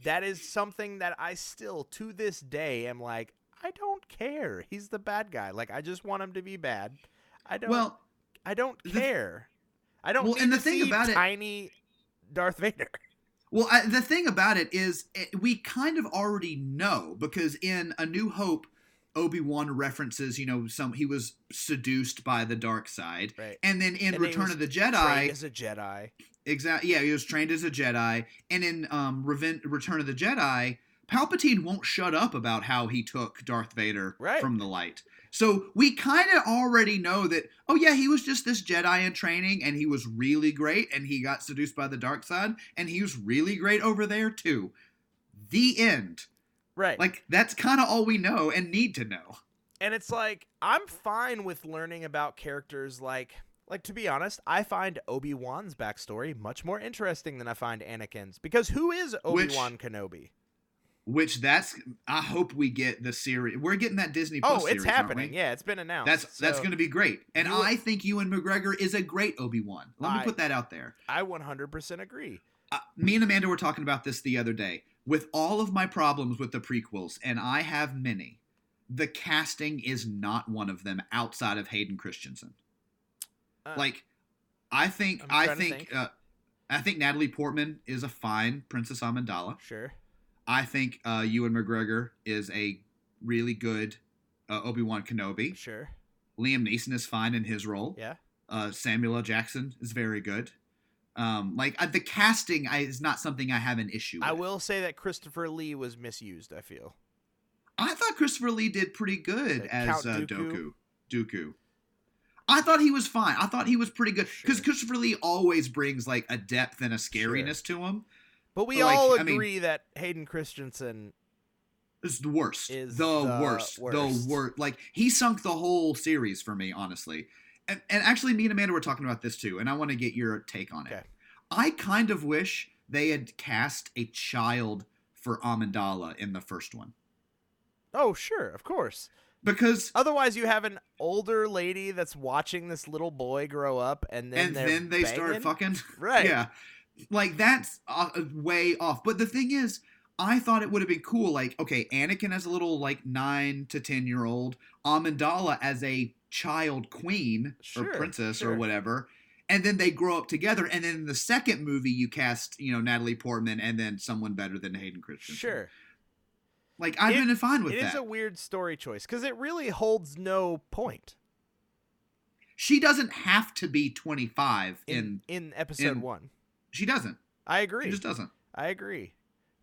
that is something that I still to this day am like, I don't care. He's the bad guy. Like I just want him to be bad. I don't Well, I don't the- care. I don't Well, and the to thing about it- tiny Darth Vader. Well, I, the thing about it is, it, we kind of already know because in A New Hope, Obi Wan references, you know, some he was seduced by the dark side, Right. and then in And Return of the Jedi, as a Jedi. Exactly, yeah, he was trained as a Jedi, and in um, Reven- Return of the Jedi, Palpatine won't shut up about how he took Darth Vader Right. from the light. So we kind of already know that, oh yeah, he was just this Jedi in training and he was really great and he got seduced by the dark side and he was really great over there too. The end. Right. Like that's kind of all we know and need to know. and it's like I'm fine with learning about characters like like to be honest, I find Obi-Wan's backstory much more interesting than I find Anakin's because who is Obi-Wan Kenobi? Which that's I hope we get the series. We're getting that Disney Plus Oh, series, it's aren't happening. Yeah, it's been announced. That's that's going to be great. And You- I think Ewan McGregor is a great Obi-Wan. Let me put that out there. I 100% agree. uh, me and Amanda were talking about this the other day. With all of my problems with the prequels, and I have many, the casting is not one of them outside of Hayden Christensen. Uh, like, I think I think, think. Uh, I think Natalie Portman is a fine Princess Amidala. sure. I think uh, Ewan McGregor is a really good uh, Obi Wan Kenobi. Sure. Liam Neeson is fine in his role. Yeah. Uh, Samuel L. Jackson is very good. Um, like uh, the casting I, is not something I have an issue with. I will say that Christopher Lee was misused, I feel. I thought Christopher Lee did pretty good Like as Count uh, Dooku? Dooku. Dooku. I thought he was fine. I thought he was pretty good because Sure. Christopher Lee always brings like a depth and a scariness to him. But we Like, all I mean- agree that Hayden Christensen is the worst. Is the, the worst. worst. The worst. Like he sunk the whole series for me, honestly. And, and actually, me and Amanda were talking about this too, and I want to get your take on it. Okay. I kind of wish they had cast a child for Amidala in the first one Oh, sure, of course. because Otherwise, you have an older lady that's watching this little boy grow up, and then and then they start fucking Right. Yeah, like that's uh, way off. But the thing is, I thought it would have been cool. Like, okay, Anakin as a little like nine to ten year old, Amidala as a child queen Sure, or princess sure. or whatever, and then they grow up together. And then in the second movie, you cast you know Natalie Portman and then someone better than Hayden Christensen. Sure. Like I've It- been fine with It that. It is a weird story choice because it really holds no point she doesn't have to be 25 in. in in episode in- one. she doesn't. I agree. She just doesn't. I agree.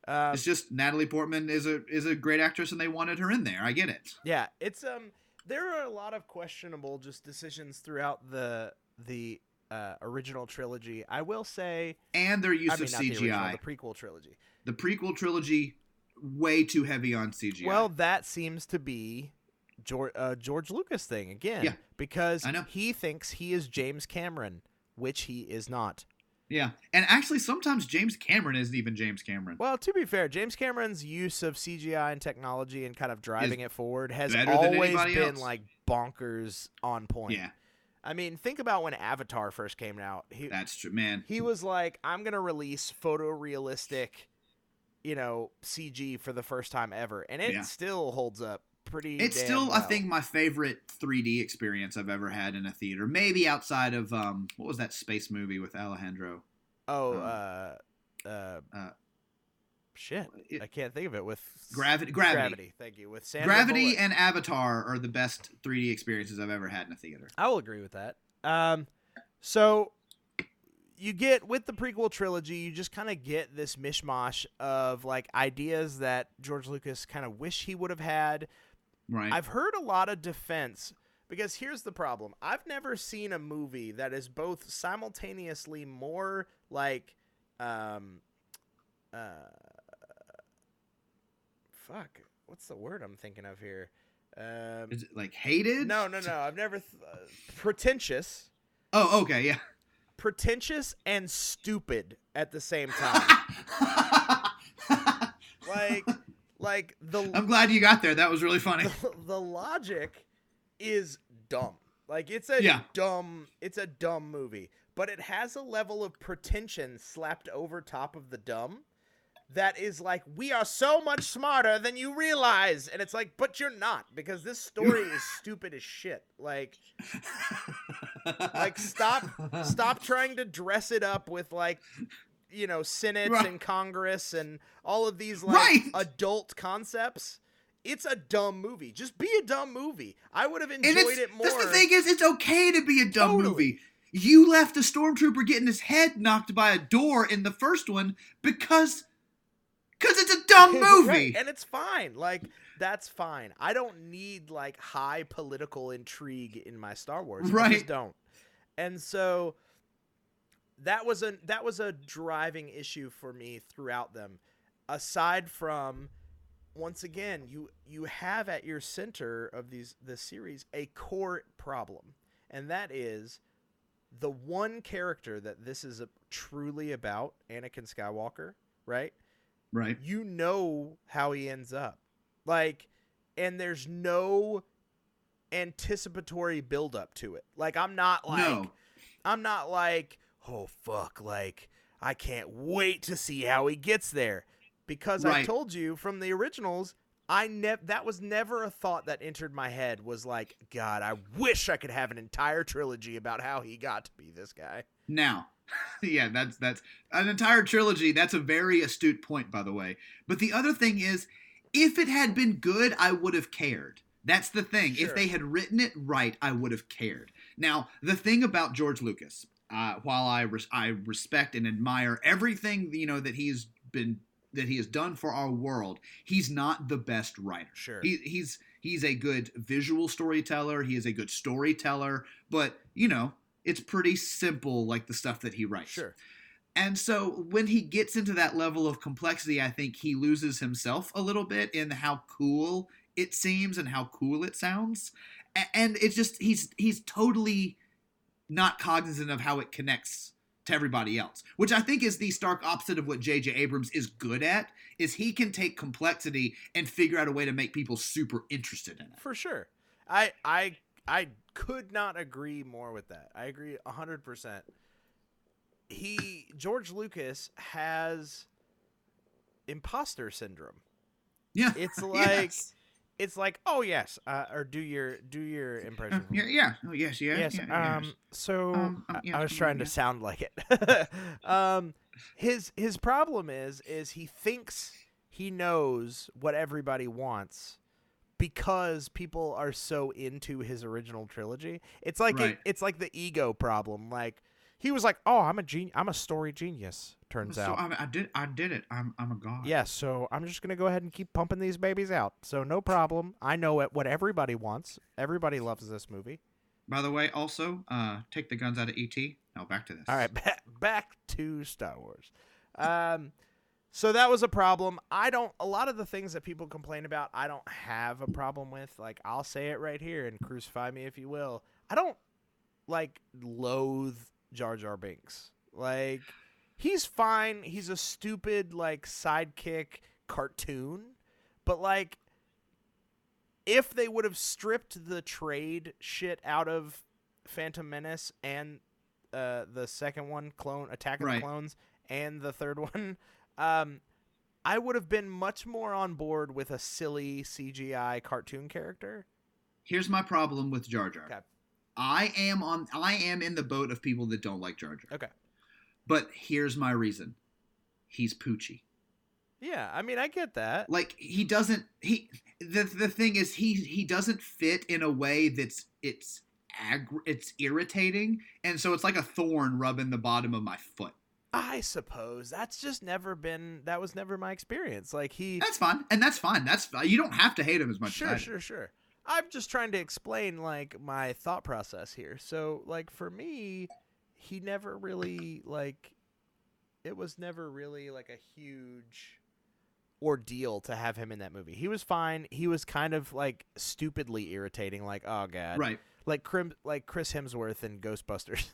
Um, it's just Natalie Portman is a is a great actress, and they wanted her in there. I get it. yeah, it's um. There are a lot of questionable just decisions throughout the the uh, original trilogy. I will say, And their use I mean, of not the original, CGI. the prequel trilogy. The prequel trilogy, way too heavy on CGI. Well, that seems to be George, uh, George Lucas thing again. Yeah. Because I know. he thinks he is James Cameron, which he is not. yeah, and actually, sometimes James Cameron isn't even James Cameron. Well, to be fair, James Cameron's use of CGI and technology and kind of driving it forward has always been else. like bonkers on point. yeah, I mean, think about when Avatar first came out. He that's true, man. he was like, "I'm gonna release photorealistic, you know, CG for the first time ever," and it Yeah. still holds up pretty. It's still, I think, my favorite 3D experience I've ever had in a theater. Maybe outside of um, what was that space movie with Alejandro? Oh, um, uh, uh, uh, shit! it- I can't think of it with Gravity. Gravity. Gravity. Thank you. With Sandra Gravity Bullock. and Avatar are the best 3D experiences I've ever had in a theater. I will agree with that. Um, so you get with the prequel trilogy, you just kind of get this mishmash of like ideas that George Lucas kind of wish he would have had. Right. I've heard a lot of defense because here's the problem. I've never seen a movie that is both simultaneously more like um uh fuck, what's the word I'm thinking of here? Um Is it like hated? no, no, no. I've never th- uh, pretentious, Oh, okay, yeah. Pretentious and stupid at the same time. like like the I'm glad you got there. That was really funny. the, the logic is dumb. Like it's a Yeah. dumb it's a dumb movie, but it has a level of pretension slapped over top of the dumb that is like we are so much smarter than you realize and it's like but you're not because this story is stupid as shit. Like like stop stop trying to dress it up with like you know senates Right. and congress and all of these like Right. adult concepts it's a dumb movie just be a dumb movie i would have enjoyed it more that's the thing is, it's okay to be a dumb Totally. movie. You left a stormtrooper getting his head knocked by a door in the first one because because it's a dumb movie. Right, and it's fine like that's fine i don't need like high political intrigue in my star wars i Right. just don't and so that was a that was a driving issue for me throughout them aside from once again you you have at your center of these this series a core problem and that is the one character that this is a, truly about Anakin Skywalker right Right. you know how he ends up. Like, and there's no anticipatory build up to it. Like, I'm not like, No. I'm not like, oh fuck, like, I can't wait to see how he gets there. Because I told you from the originals, I never that was never a thought that entered my head was like, God, I wish I could have an entire trilogy about how he got to be this guy. Now, yeah, that's that's an entire trilogy. That's a very astute point, by the way. But the other thing is, if it had been good, I would have cared. That's the thing. Sure. If they had written it right, I would have cared. Now, the thing about George Lucas, uh, while I res- I respect and admire everything you know that he's been that he has done for our world, he's not the best writer. Sure. He, he's he's a good visual storyteller. He is a good storyteller, but you know it's pretty simple, like the stuff that he writes. Sure. And so when he gets into that level of complexity, I think he loses himself a little bit in how cool it seems and how cool it sounds. And it's just he's he's totally not cognizant of how it connects to everybody else, which I think is the stark opposite of what J.J. Abrams is good at. Is he can take complexity and figure out a way to make people super interested in it. For sure. I I I could not agree more with that. I agree 100%. He George Lucas has imposter syndrome. Yeah, It's like Yes. it's like, oh yes, uh, or do your do your impression. Uh, yeah, yeah, oh, yes, yeah, yes. yeah, um. yes. So Um, um, I- I was trying to sound like it. um. His his problem is is he thinks he knows what everybody wants because people are so into his original trilogy. It's like Right. it, it's like the ego problem. Like he was like, "Oh, I'm a gen- I'm a story genius." Turns So out. I, I did, I did it. I'm, I'm a god. Yeah, so I'm just gonna go ahead and keep pumping these babies out. So no problem. I know it, what everybody wants. Everybody loves this movie. By the way, also, uh, take the guns out of ET. Now back to this. All right, back back to Star Wars. Um, so that was a problem. I don't. A lot of the things that people complain about, I don't have a problem with. Like I'll say it right here and crucify me if you will. I don't like loathe Jar Jar Binks. Like he's fine. He's a stupid like sidekick cartoon, but like if they would have stripped the trade shit out of Phantom Menace and uh, the second one, Clone Attack of Right. the Clones, and the third one, um, I would have been much more on board with a silly CGI cartoon character. Here's my problem with Jar Jar. Okay. I am on. I am in the boat of people that don't like Jar Jar. Okay. But here's my reason. He's Poochie. Yeah, I mean, I get that. Like he doesn't. He the the thing is he he doesn't fit in a way that's it's aggr- it's irritating, and so it's like a thorn rubbing the bottom of my foot. I suppose that's just never been. That was never my experience. Like he. That's fine, and that's fine. That's. You don't have to hate him as much. Sure, sure, sure. I'm just trying to explain like my thought process here. So, like for me, he never really like it was never really like a huge ordeal to have him in that movie. He was fine. He was kind of like stupidly irritating like oh god. Right. Like Crim- like Chris Hemsworth in Ghostbusters.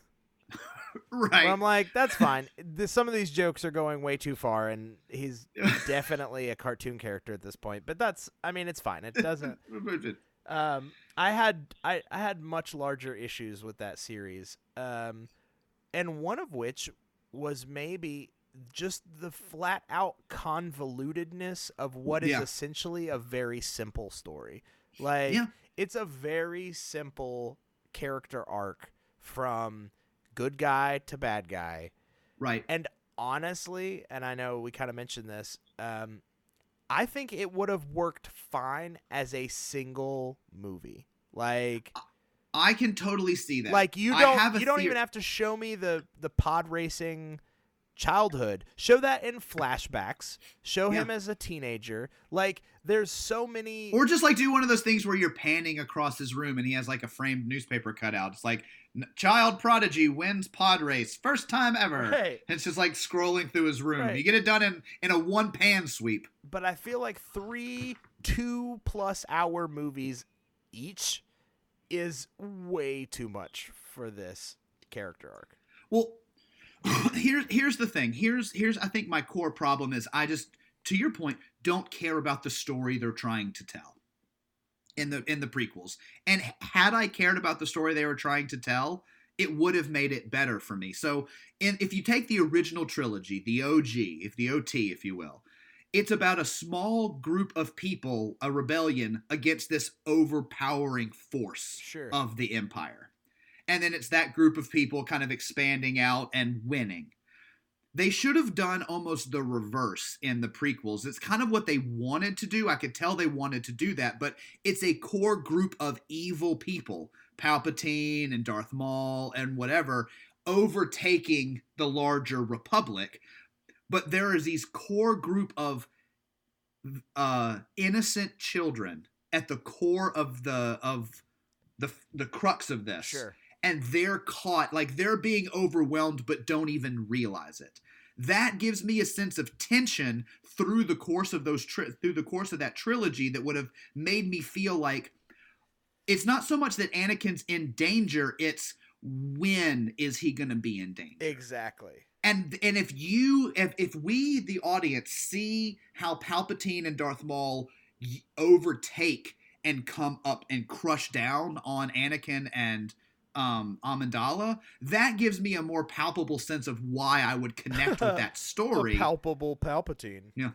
Right. I'm like, that's fine. This, some of these jokes are going way too far, and he's definitely a cartoon character at this point. But that's, I mean, it's fine. It doesn't. Um, I had I, I had much larger issues with that series, um, and one of which was maybe just the flat out convolutedness of what is Yeah. essentially a very simple story. Like Yeah. it's a very simple character arc from good guy to bad guy. right. And honestly, and I know we kind of mentioned this, um, I think it would have worked fine as a single movie. Like, I can totally see that. like you don't you don't even have to show me the the pod racing childhood. Show that in flashbacks. Show him as a teenager. Like, there's so many. Or just like do one of those things where you're panning across his room and he has like a framed newspaper cutout. It's like "N- child prodigy wins pod race first time ever. And it's just like scrolling through his room. Right. You get it done in in a one pan sweep. but I feel like three two plus hour movies each is way too much for this character arc. Well, here's here's the thing. Here's here's I think my core problem is I just to your point don't care about the story they're trying to tell in the in the prequels. And had I cared about the story they were trying to tell, it would have made it better for me. So, in, if you take the original trilogy, the OG, if the OT, if you will, it's about a small group of people, a rebellion against this overpowering force Sure. of the empire. And then it's that group of people kind of expanding out and winning. They should have done almost the reverse in the prequels. It's kind of what they wanted to do. I could tell they wanted to do that, but it's a core group of evil people, Palpatine and Darth Maul and whatever, overtaking the larger republic. But there is these core group of uh, innocent children at the core of the of the the crux of this Sure. And they're caught like they're being overwhelmed but don't even realize it that gives me a sense of tension through the course of those tri- through the course of that trilogy that would have made me feel like it's not so much that Anakin's in danger it's when is he going to be in danger Exactly. and and if you if if we the audience see how Palpatine and Darth Maul overtake and come up and crush down on Anakin and um Amidala, that gives me a more palpable sense of why I would connect with that story. Palpable Palpatine. Yeah.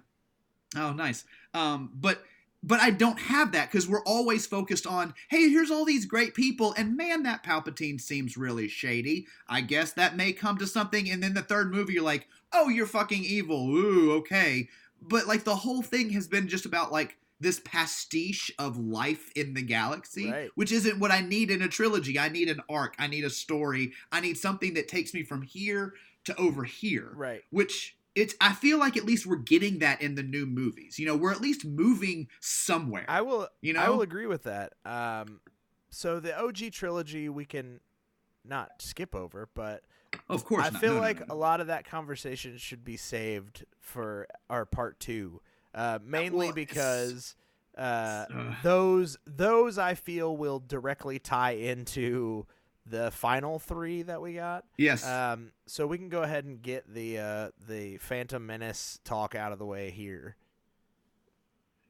Oh, nice. Um, but but I don't have that because we're always focused on, hey, here's all these great people, and man, that Palpatine seems really shady. I guess that may come to something, and then the third movie, you're like, oh, you're fucking evil. Ooh, okay. But like the whole thing has been just about like this pastiche of life in the galaxy, Right. which isn't what I need in a trilogy. I need an arc. I need a story. I need something that takes me from here to over here Right. which it's I feel like at least we're getting that in the new movies. You know, we're at least moving somewhere. I will. you know I will agree with that. Um, so the OG trilogy we can not skip over, but of course, I not. feel No, like no, no. a lot of that conversation should be saved for our part two, uh, mainly well, because uh, Ugh. those those I feel will directly tie into the final three that we got. yes, Um, so we can go ahead and get the uh, the Phantom Menace talk out of the way here.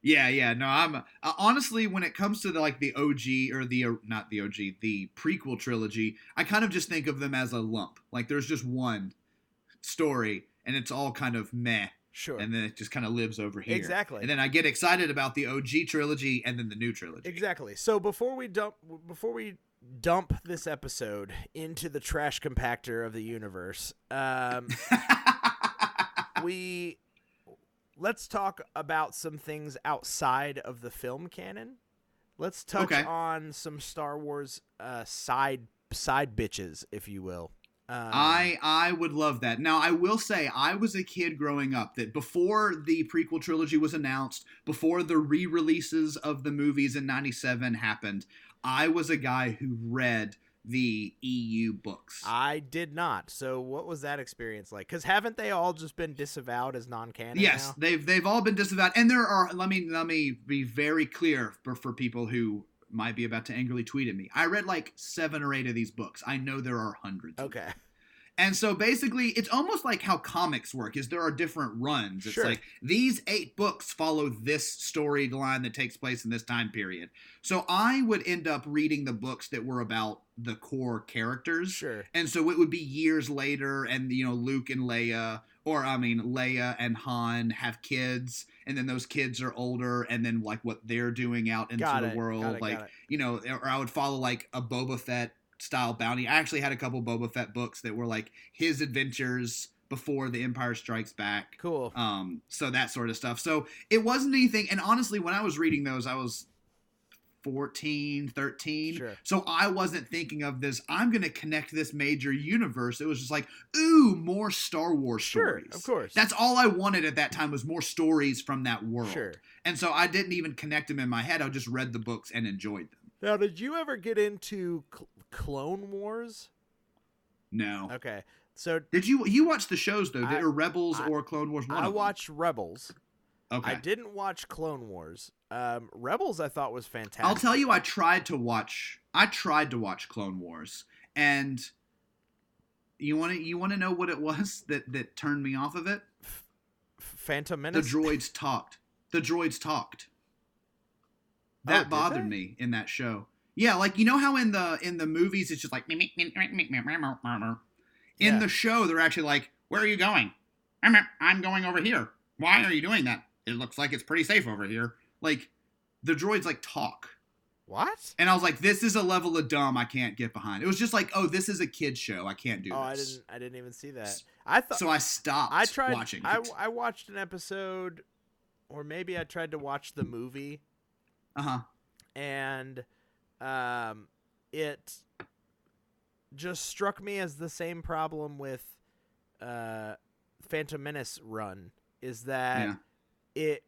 yeah, yeah. No, I'm uh, honestly when it comes to the like the OG or the uh, not the OG, the prequel trilogy, I kind of just think of them as a lump. Like there's just one story, and it's all kind of meh. Sure. And then it just kind of lives over here. Exactly. And then I get excited about the OG trilogy and then the new trilogy. Exactly. So before we dump before we dump this episode into the trash compactor of the universe, um, we let's talk about some things outside of the film canon. Let's touch Okay. on some Star Wars uh, side side bitches, if you will. Um, I I would love that. Now I will say I was a kid growing up that before the prequel trilogy was announced, before the re-releases of the movies in 97 happened, I was a guy who read the EU books. I did not. So what was that experience like? Because haven't they all just been disavowed as non-canon? yes, now? they've they've all been disavowed and there are let me let me be very clear for, for people who might be about to angrily tweet at me. I read like 7 or 8 of these books. I know there are hundreds. Okay. And so basically, it's almost like how comics work. Is there are different runs. It's Sure. like these eight books follow this storyline that takes place in this time period. So I would end up reading the books that were about the core characters. Sure. And so it would be years later, and you know, Luke and Leia, or I mean, Leia and Han have kids, and then those kids are older, and then like what they're doing out into Got the it, world, it, like you know, or I would follow like a Boba Fett style bounty. I actually had a couple Boba Fett books that were like his adventures before the Empire Strikes Back. Cool. Um, so that sort of stuff. So it wasn't anything. And honestly, when I was reading those, I was 14, 13. Sure. So I wasn't thinking of this, I'm going to connect this major universe. It was just like, ooh, more Star Wars Sure, stories. of course. That's all I wanted at that time was more stories from that world. Sure. And so I didn't even connect them in my head. I just read the books and enjoyed them. Now, did you ever get into Cl- Clone Wars? No. Okay, so Did you you watch the shows though? I- Did, or Rebels I- or Clone Wars? I watched Rebels. Okay. I didn't watch Clone Wars. Um, Rebels, I thought was fantastic. I'll tell you, I tried to watch. I tried to watch Clone Wars, and you want to you want to know what it was that that turned me off of it? Phantom Menace. The droids talked. The droids talked. Oh, That did bothered me in that show. Yeah, like you know how in the in the movies it's just like in Yeah. the show they're actually like, "Where are you going?" I'm I'm going over here. Why are you doing that? It looks like it's pretty safe over here. Like the droids like talk. what? And I was like, this is a level of dumb I can't get behind. It was just like, oh, this is a kid show. I can't do Oh, I this. didn't. I didn't even see that. I thought So I stopped I tried. watching I. I watched an episode, or maybe I tried to watch the movie, Uh-huh. and um, it just struck me as the same problem with uh, Phantom Menace run is that Yeah. it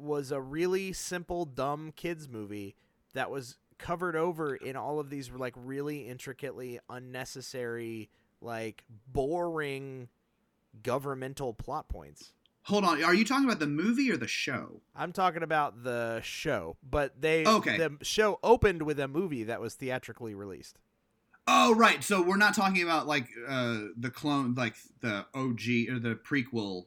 was a really simple, dumb kids movie that was covered over in all of these like really intricately unnecessary, like boring governmental plot points. Hold on. Are you talking about the movie or the show? I'm talking about the show, but they Okay. the show opened with a movie that was theatrically released. Oh, right. So we're not talking about like uh the clone, like the OG or the prequel.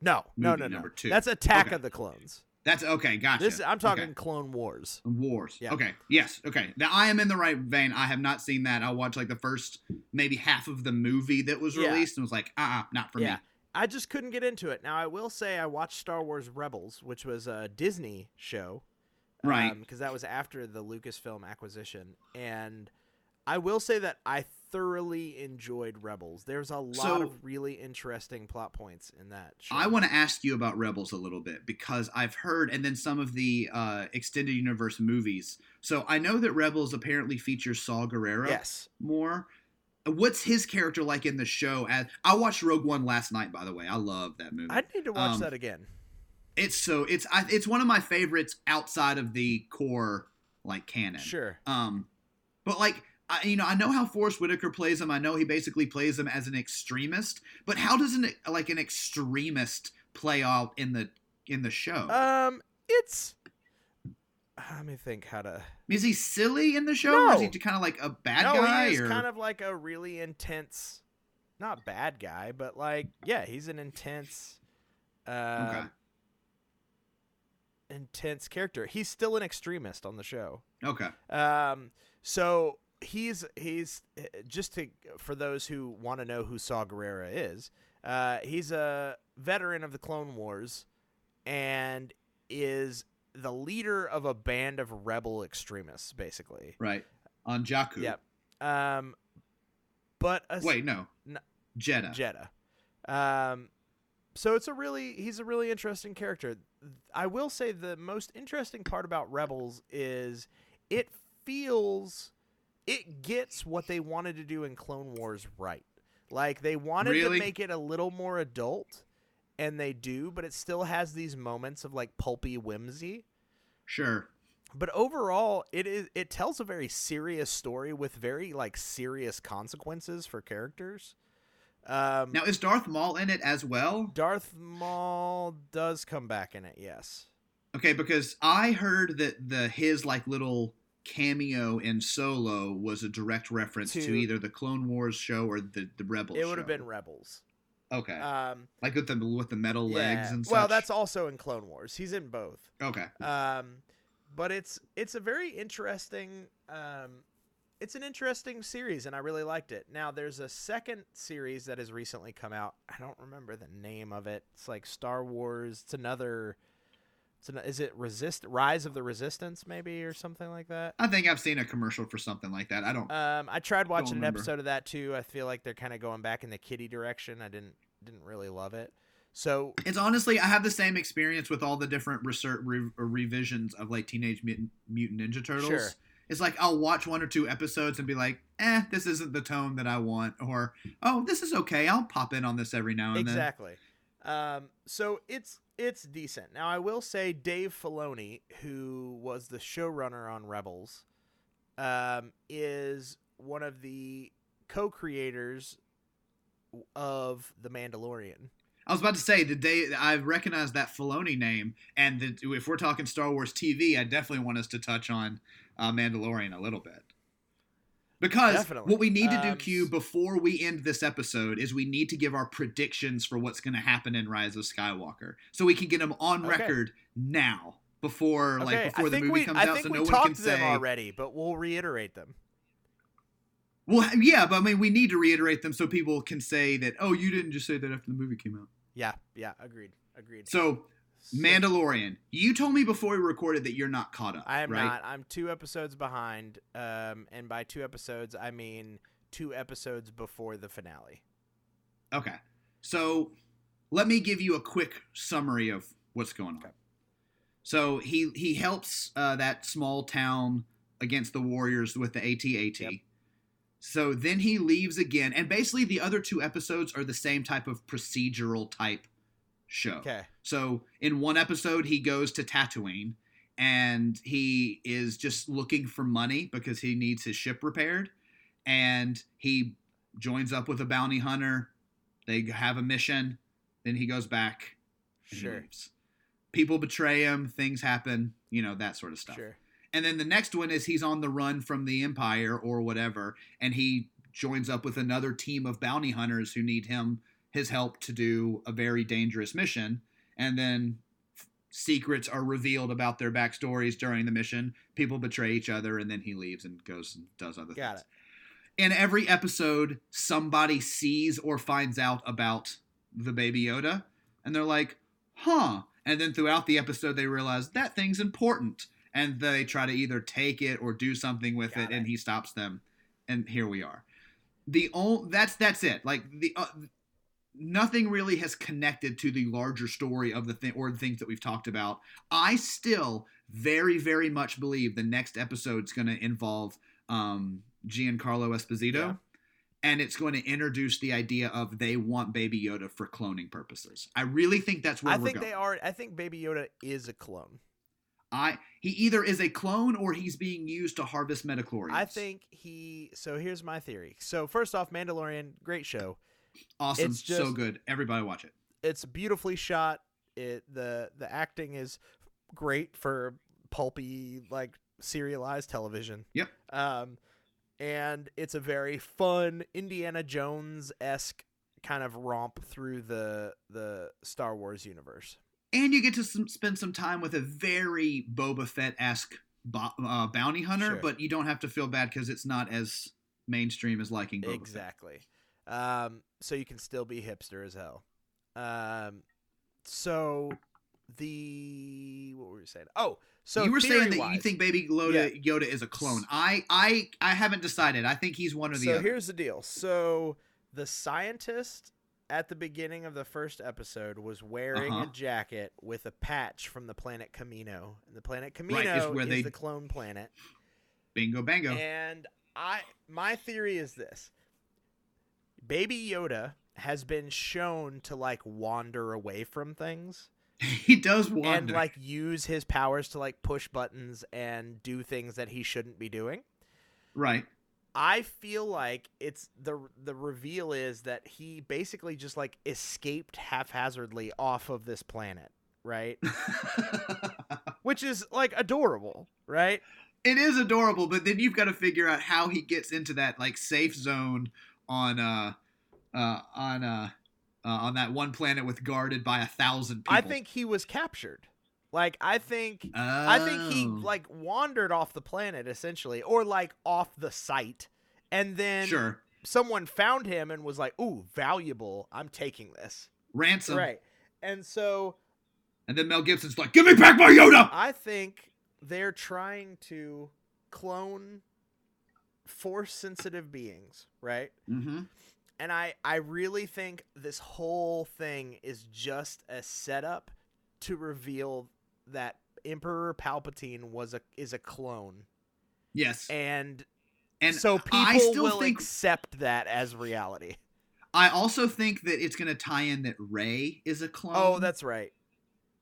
No, no, no, no. number two. That's Attack Okay. of the Clones. That's okay. Gotcha. This I'm talking Okay. Clone Wars. Wars. Yeah. Okay. Yes. Okay. Now I am in the right vein. I have not seen that. I watched like the first maybe half of the movie that was Yeah. released and was like, uh, uh not for Yeah. me. I just couldn't get into it. Now I will say I watched Star Wars Rebels, which was a Disney show, Right. Because that was after the Lucasfilm acquisition, and I will say that I thoroughly enjoyed Rebels. There's a lot So- of really interesting plot points in that show. I want to ask you about Rebels a little bit because I've heard, and then some of the uh, extended universe movies. So I know that Rebels apparently features Saw Gerrera yes. more. What's his character like in the show? As I watched Rogue One last night, by the way, I love that movie. I need to watch Um, that again. It's so it's I, it's one of my favorites outside of the core like canon. Sure. Um, but like I, you know, I know how Forest Whitaker plays him. I know he basically plays him as an extremist. But how does an like an extremist play out in the in the show? Um, it's. Let me think how to. is he silly in the show, or is he kind of like a bad no, guy? he is or kind of like a really intense, not bad guy, but like yeah, he's an intense, uh, okay, intense character. He's still an extremist on the show. okay, Um, so he's he's uh, just to for those who want to know who Saw Gerrera is. Uh, he's a veteran of the Clone Wars, and is the leader of a band of rebel extremists, basically. right on Jakku. Yep. Um, but a, Wait, no, N- Jedha. Jedha. Um, so it's a really he's a really interesting character. I will say the most interesting part about Rebels is it feels it gets what they wanted to do in Clone Wars right. Like they wanted Really? to make it a little more adult and they do, but it still has these moments of like pulpy whimsy. Sure. But overall, it is it tells a very serious story with very like serious consequences for characters. Um, Now is Darth Maul in it as well? Darth Maul does come back in it, yes. Okay, because I heard that the his like little cameo in Solo was a direct reference to, To- either the Clone Wars show or the the Rebels. it would have been Rebels. okay, Um, like with the with the metal legs and such. Well, that's also in Clone Wars. He's in both. okay. Um, but it's it's a very interesting um, it's an interesting series, and I really liked it. Now, there's a second series that has recently come out. I don't remember the name of it. It's like Star Wars. It's another. An, is it Resist Rise of the Resistance maybe or something like that? I think I've seen a commercial for something like that. I don't. Um, I tried watching an episode of that too. I feel like they're kind of going back in the kiddie direction. I didn't didn't really love it. So It's honestly, I have the same experience with all the different research re- revisions of like Teenage Mutant, Mutant Ninja Turtles. Sure. It's like I'll watch one or two episodes and be like, "Eh, this isn't the tone that I want," or "Oh, this is okay. I'll pop in on this every now and then. exactly. Um, so it's it's decent. Now I will say Dave Filoni, who was the showrunner on Rebels, um, is one of the co-creators of The Mandalorian. I was about to say, did they? I recognize that Filoni name, and the, if we're talking Star Wars TV, I definitely want us to touch on uh, Mandalorian a little bit. Because Definitely. what we need to do, Um, Q, before we end this episode, is we need to give our predictions for what's going to happen in Rise of Skywalker, so we can get them on Okay. record now, before like before I the movie we, comes I out, think so we no one can talked them say. already, but we'll reiterate them. Well, yeah, but I mean, we need to reiterate them so people can say that. Oh, you didn't just say that after the movie came out. Yeah, yeah, agreed, agreed. So- Mandalorian, you told me before we recorded that you're not caught up. I am right? not. I'm two episodes behind. Um, and by two episodes, I mean two episodes before the finale. Okay. So let me give you a quick summary of what's going on. Okay. So he he helps uh, that small town against the Warriors with the AT-AT. Yep. So then he leaves again, and basically the other two episodes are the same type of procedural type show. Okay. So in one episode, he goes to Tatooine, and he is just looking for money because he needs his ship repaired, and he joins up with a bounty hunter. They have a mission. Then he goes back. And Sure. People betray him. Things happen. You know that sort of stuff. Sure. And then the next one is he's on the run from the Empire or whatever, and he joins up with another team of bounty hunters who need him his help to do a very dangerous mission. And then secrets are revealed about their backstories during the mission. People betray each other, and then he leaves and goes and does other Got things. In every episode, somebody sees or finds out about the baby Yoda, and they're like, "Huh." And then throughout the episode, they realize that thing's important, and they try to either take it or do something with Got it, and he stops them, and here we are. The only that's that's it. Like the uh, nothing really has connected to the larger story of the thing or the things that we've talked about. I still very very much believe the next episode's going to involve um, Giancarlo Esposito. Yeah. And it's going to introduce the idea of they want Baby Yoda for cloning purposes. I really think that's where I we're think going. they are. I think Baby Yoda is a clone. I he either is a clone or he's being used to harvest midichlorians. I think he. So here's my theory. So first off, Mandalorian, great show. Awesome, it's so good. Everybody watch it. It's beautifully shot. It the the acting is great for pulpy like serialized television. Yep. Um, and it's a very fun Indiana Jones esque kind of romp through the the Star Wars universe. And you get to some, spend some time with a very Boba Fett esque bo- uh, bounty hunter, Sure. but you don't have to feel bad because it's not as mainstream as liking Boba Fett. Um, so you can still be hipster as hell. Um, so the what were you saying? Oh, so you were saying that you think Baby Yoda, Yoda is a clone. I, I, I haven't decided. I think he's one of the so other. here's the deal. So the scientist at the beginning of the first episode was wearing Uh-huh. a jacket with a patch from the planet Kamino. And the planet Kamino Right, is is, where they- the clone planet. Bingo, bango. And I my theory is this. Baby Yoda has been shown to like wander away from things he does wander. and like use his powers to like push buttons and do things that he shouldn't be doing. right. I feel like it's the the reveal is that he basically just like escaped haphazardly off of this planet, right? Which is like adorable, right? it is adorable, but then you've got to figure out how he gets into that like safe zone on uh uh on uh, uh on that one planet with guarded by a thousand people. I think he was captured. Like I think I think he Oh. like wandered off the planet essentially or like off the site and then sure someone found him and was like, "Ooh, valuable. I'm taking this." ransom, Right. And so and then Mel Gibson's like, "Give me back my Yoda." I think they're trying to clone force sensitive beings, right? Mm-hmm. And I I really think this whole thing is just a setup to reveal that Emperor Palpatine was a is a clone. Yes, And, and so people will think accept that as reality. I also think that it's going to tie in that Rey is a clone. Oh, that's right.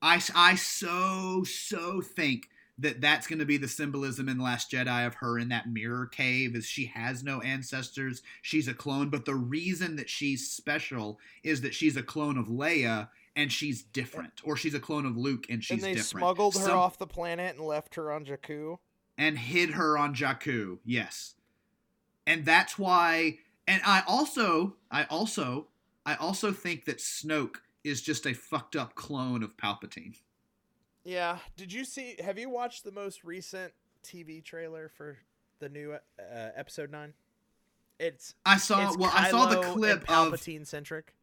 I, I so so think that that's going to be the symbolism in Last Jedi of her in that mirror cave is she has no ancestors she's a clone but the reason that she's special is that she's a clone of Leia and she's different or she's a clone of Luke and she's and they different. smuggled her Some- off the planet and left her on Jakku. and hid her on Jakku yes. And that's why and I also I also I also think that Snoke is just a fucked up clone of Palpatine Yeah. Did you see? Have you watched the most recent TV trailer for the new uh, episode nine? It's I saw it's well I saw the Kylo clip of Palpatine centric.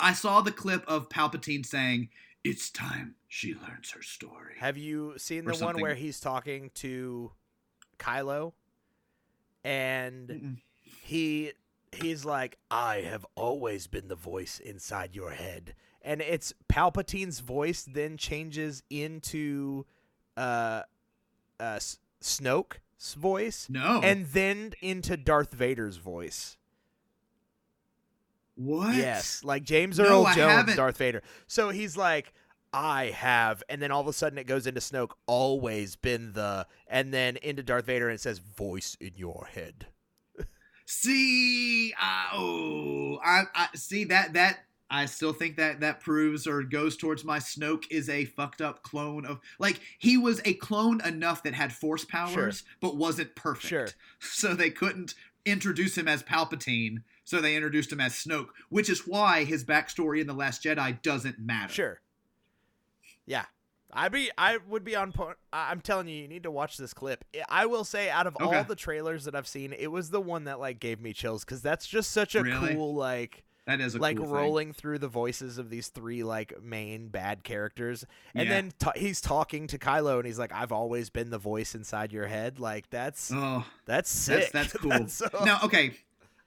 I saw the clip of Palpatine saying, "It's time she learns her story." Have you seen the one where he's talking to Kylo, and Mm-mm. he he's like, "I have always been the voice inside your head," and it's Palpatine's voice then changes into uh, uh, Snoke's voice, No. and then into Darth Vader's voice. what? Yes, like James Earl Jones. Darth Vader. So he's like, I have, and then all of a sudden it goes into Snoke, always been the, and then into Darth Vader and it says, voice in your head. See, uh, oh, I, I see that that I still think that that proves or goes towards my Snoke is a fucked up clone of like he was a clone enough that had force powers but wasn't perfect. Sure. So they couldn't introduce him as Palpatine, so they introduced him as Snoke, which is why his backstory in the Last Jedi doesn't matter. Sure. Yeah. I'd be, I would be on point. I'm telling you, you need to watch this clip. I will say, out of Okay. all the trailers that I've seen, it was the one that like gave me chills because that's just such a Really? cool like. That is a like cool thing. rolling through the voices of these three like main bad characters, and Yeah. then ta he's talking to Kylo, and he's like, "I've always been the voice inside your head." Like that's Oh, that's sick. that's that's cool. That's so- Now, okay,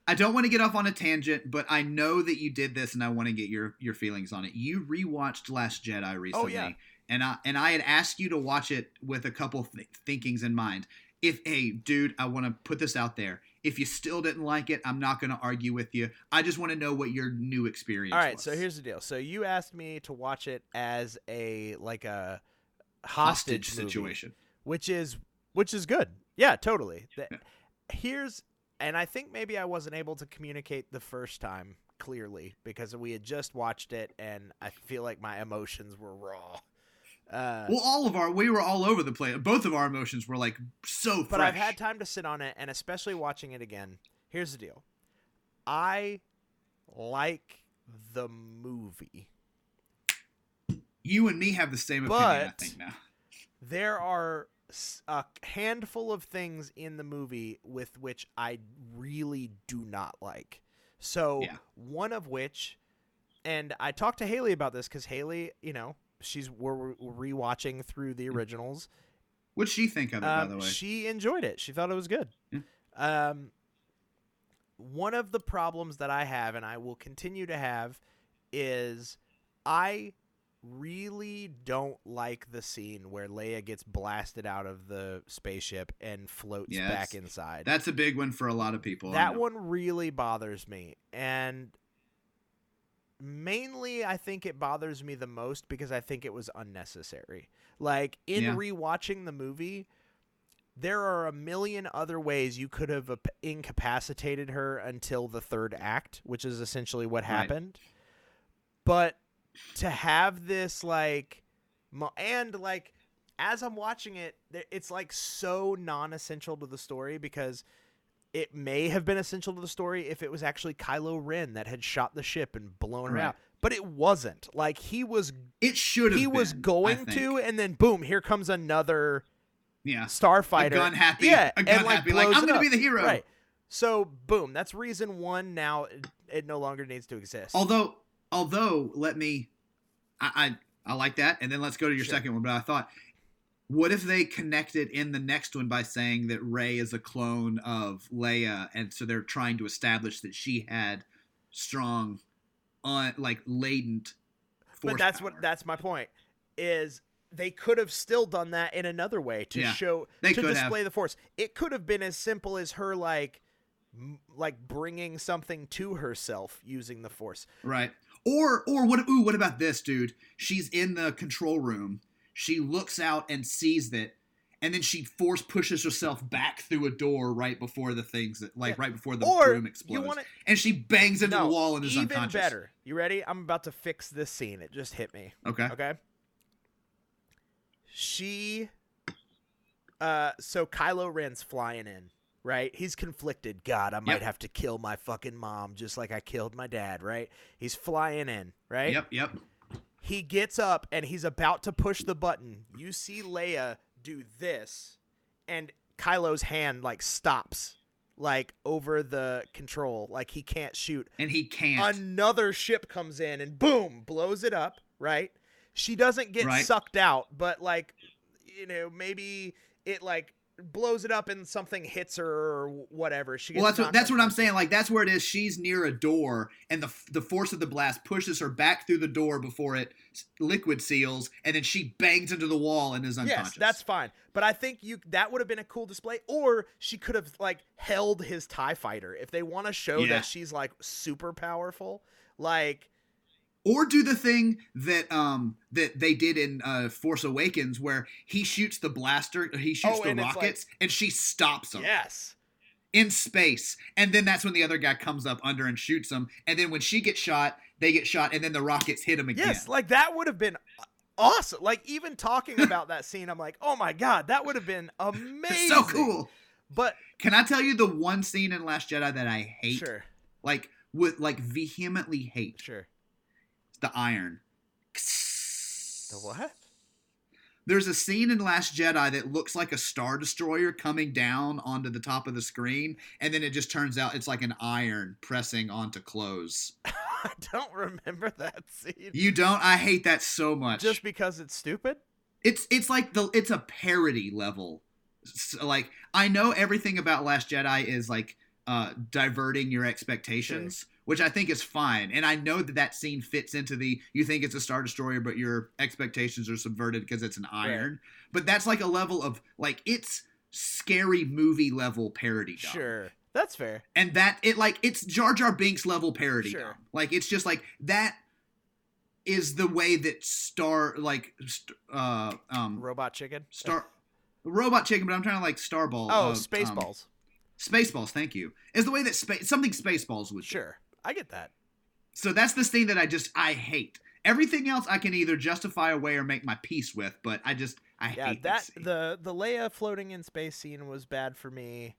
I don't want to get off on a tangent, but I know that you did this, and I want to get your your feelings on it. You rewatched Last Jedi recently, Oh, yeah. and I and I had asked you to watch it with a couple th- thinkings in mind. If hey, dude, I want to put this out there. If you still didn't like it, I'm not going to argue with you. I just want to know what your new experience. All right, was. so here's the deal. So you asked me to watch it as a like a hostage, hostage movie, situation. which is which is good. Yeah, totally. The- Yeah. Here's and I think maybe I wasn't able to communicate the first time clearly because we had just watched it and I feel like my emotions were raw. Uh, Well, all of our we were all over the place. Both of our emotions were like so. but I've had time to sit on it, and especially watching it again. Here's the deal: I like the movie. you and me have the same opinion. I But- think now. There are a handful of things in the movie with which I really do not like. So Yeah. one of which, and I talked to Haley about this because Haley, you know, she's we're we're rewatching through the originals. What'd she think of it, by the Um, way? She enjoyed it. She thought it was good. Yeah. Um, one of the problems that I have, and I will continue to have, is I really don't like the scene where Leia gets blasted out of the spaceship and floats Yeah, back inside. That's a big one for a lot of people. That one really bothers me. And mainly I think it bothers me the most because I think it was unnecessary. Like in Yeah. rewatching the movie, there are a million other ways you could have incapacitated her until the third act, which is essentially what Right. happened. But to have this like and like as I'm watching it, it's like so non-essential to the story because it may have been essential to the story if it was actually Kylo Ren that had shot the ship and blown her Right. out. But it wasn't. Like he was It should have. he was been, I going to and then boom, here comes another Yeah. starfighter. A gun happy. Yeah, A gun and, like, happy. Like I'm gonna up. be the hero. Right. So boom, that's reason one. Now it, it no longer needs to exist. Although, although, let me. I I, I like that, and then let's go to your Sure. second one. But I thought, what if they connected in the next one by saying that Rey is a clone of Leia, and so they're trying to establish that she had strong, un, like latent. Force but that's power. what that's my point is they could have still done that in another way to Yeah, show to could have. display the force it could have been as simple as her like m- like bringing something to herself using the force Right. Or or what ooh, what about this, dude? She's in the control room. She looks out and sees that and then she force pushes herself back through a door right before the things that like Yeah. right before the or room explodes. want it and she bangs into no, the wall and is even unconscious. better you ready i'm about to fix this scene it just hit me Okay. okay she uh so kylo ren's flying in right he's conflicted god i might Yep. have to kill my fucking mom just like i killed my dad right he's flying in right Yep, yep. He gets up and he's about to push the button you see leia do this and kylo's hand like stops like over the control like he can't shoot And he can't. another ship comes in and boom blows it up right she doesn't get Right. sucked out but like you know maybe it like blows it up and something hits her or whatever she gets well, that's what that's what I'm saying. Like that's where it is. She's near a door, and the the force of the blast pushes her back through the door before it liquid seals, and then she bangs into the wall and is unconscious. Yes, that's fine. But I think you that would have been a cool display. Or she could have like held his TIE fighter. If they want to show Yeah. that she's like super powerful, like or do the thing that um that they did in uh Force Awakens where he shoots the blaster he shoots Oh, the and it's like- rockets and she stops him yes. in space and then that's when the other guy comes up under and shoots him and then when she gets shot they get shot and then the rockets hit him again Yes, like that would have been awesome. Like even talking about that scene, I'm like, oh my god, that would have been amazing. so cool But can I tell you the one scene in Last Jedi that I hate sure, like with like vehemently hate sure. The iron The what? There's a scene in Last Jedi that looks like a star destroyer coming down onto the top of the screen, and then it just turns out it's like an iron pressing onto clothes. I don't remember that scene. You don't? I hate that so much. Just because it's stupid? it's it's like the it's a parody level. S- like I know everything about Last Jedi is like uh diverting your expectations, which I think is fine. And I know that that scene fits into the you think it's a star destroyer but your expectations are subverted because it's an iron. But that's like a level of like it's scary movie level parody dumb. Sure. That's fair. And that it like it's Jar Jar Binks level parody Sure. dumb. Like it's just like that is the way that Star like uh um Robot chicken? Star Robot Chicken, but I'm trying to like Starball. Oh, uh, Spaceballs. Um, Spaceballs, thank you. Is the way that space something Spaceballs would. do. I get that. So that's the thing that I just I hate. Everything else I can either justify away or make my peace with, but I just I Yeah, hate that the the Leia floating in space scene was bad for me.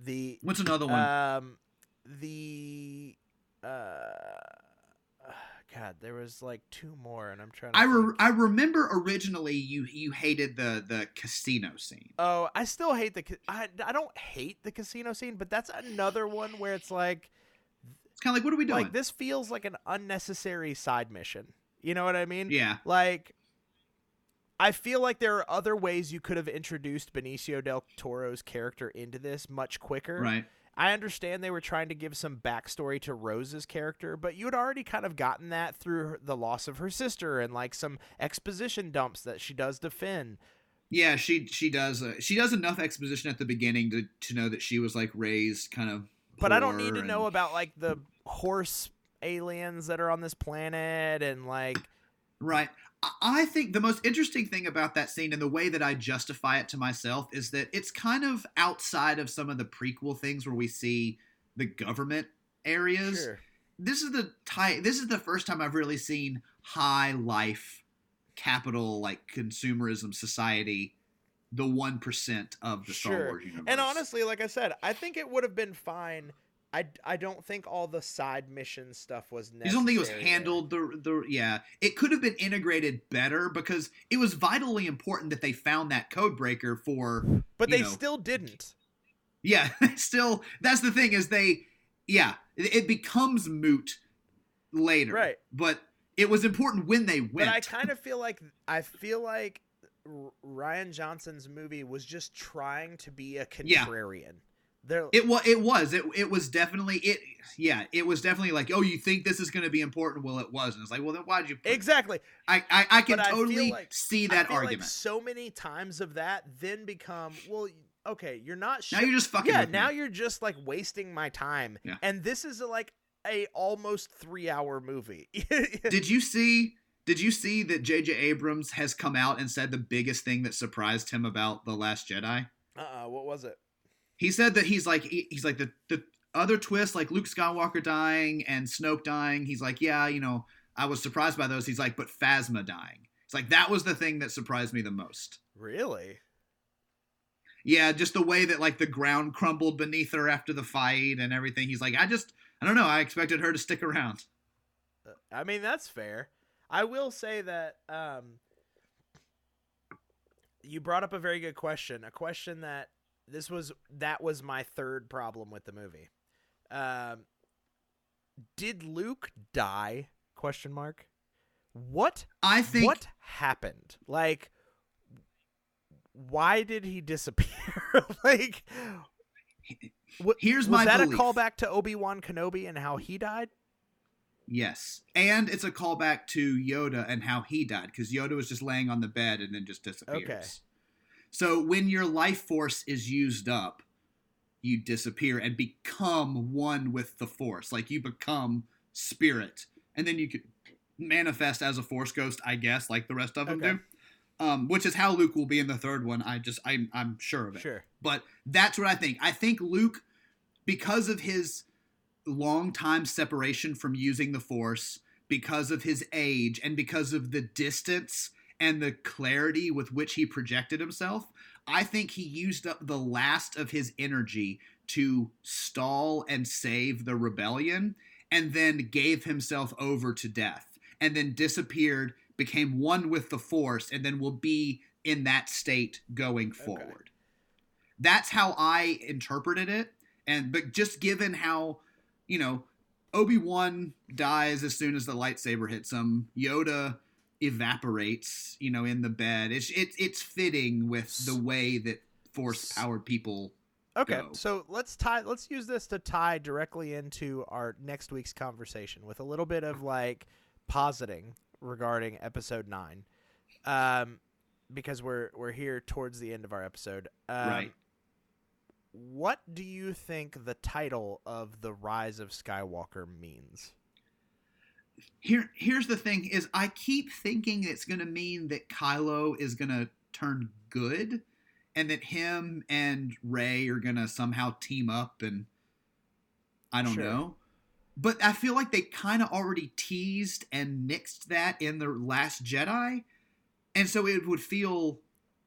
The What's another one? um the uh God, there was like two more, and I'm trying. to I re- I remember originally you you hated the the casino scene. Oh, I still hate the. I I don't hate the casino scene, but that's another one where it's like It's kind of like what are we doing? like this feels like an unnecessary side mission. You know what I mean? Yeah. Like, I feel like there are other ways you could have introduced Benicio del Toro's character into this much quicker. Right. I understand they were trying to give some backstory to Rose's character, but you had already kind of gotten that through the loss of her sister and like some exposition dumps that she does to Finn. Yeah, she she does uh, she does enough exposition at the beginning to to know that she was like raised kind of. But I don't need to and- know about like the horse aliens that are on this planet and like Right. I- I think the most interesting thing about that scene and the way that I justify it to myself is that it's kind of outside of some of the prequel things where we see the government areas. sure. This is the ty- this is the first time I've really seen high life capital like consumerism society the 1% of the Star Wars universe. And honestly, like I said, I think it would have been fine. I, I don't think all the side mission stuff was I necessary. just don't think it was handled the the yeah. It could have been integrated better because it was vitally important that they found that code breaker for But they know, still didn't. Yeah, still that's the thing is they yeah, it, it becomes moot later. Right. But it was important when they went. But I kind of feel like I feel like Rian Johnson's movie was just trying to be a Yeah. contrarian. There, it was it was it it was definitely it yeah, it was definitely like, "Oh, you think this is going to be important?" Well, it wasn't. It's like, "Well, then why did you put exactly. I I, I can I totally like- see that argument. Like so many times of that then become well. Okay, you're not. now you're just fucking yeah. with me. Now you're just like wasting my time. Yeah. And this is a, like a almost three hour movie. Did you see did you see that JJ Abrams has come out and said the biggest thing that surprised him about The Last Jedi? uh, uh what was it? he said that he's like he- he's like the the other twist like Luke Skywalker dying and Snoke dying. He's like, yeah, you know, I was surprised by those. He's like, but Phasma dying. It's like that was the thing that surprised me the most. Really? Yeah, just the way that like the ground crumbled beneath her after the fight and everything. He's like, I just I don't know. I expected her to stick around. Uh, I mean, that's fair. I will say that um, you brought up a very good question. A question that this was that was my third problem with the movie. Um, did Luke die? Question mark. What I think what happened? Like, why did he disappear? like, what, here's was my that belief. a callback to Obi Wan Kenobi and how he died? Yes, and it's a callback to Yoda and how he died because Yoda was just laying on the bed and then just disappears. Okay. So when your life force is used up, you disappear and become one with the force. Like you become spirit, and then you could manifest as a force ghost, I guess, like the rest of them Okay. do. Um, which is how Luke will be in the third one. I just I'm I'm sure of it. Sure. But that's what I think. I think Luke, because of his long time separation from using the Force, because of his age, and because of the distance and the clarity with which he projected himself, I think he used up the last of his energy to stall and save the rebellion, and then gave himself over to death, and then disappeared, became one with the Force, and then will be in that state going forward that's how I interpreted it. And but just given how, you know, Obi Wan dies as soon as the lightsaber hits him. Yoda evaporates, you know, in the bed. It's it's it's fitting with the way that force powered people. Okay, go. so let's tie. Let's use this to tie directly into our next week's conversation with a little bit of like positing regarding episode nine, um, because we're we're here towards the end of our episode. Um, Right. What do you think the title of the Rise of Skywalker means? Here here's the thing: is I keep thinking it's going to mean that Kylo is going to turn good, and that him and Rey are going to somehow team up, and I don't Sure. know. But I feel like they kind of already teased and nixed that in the Last Jedi, and so it would feel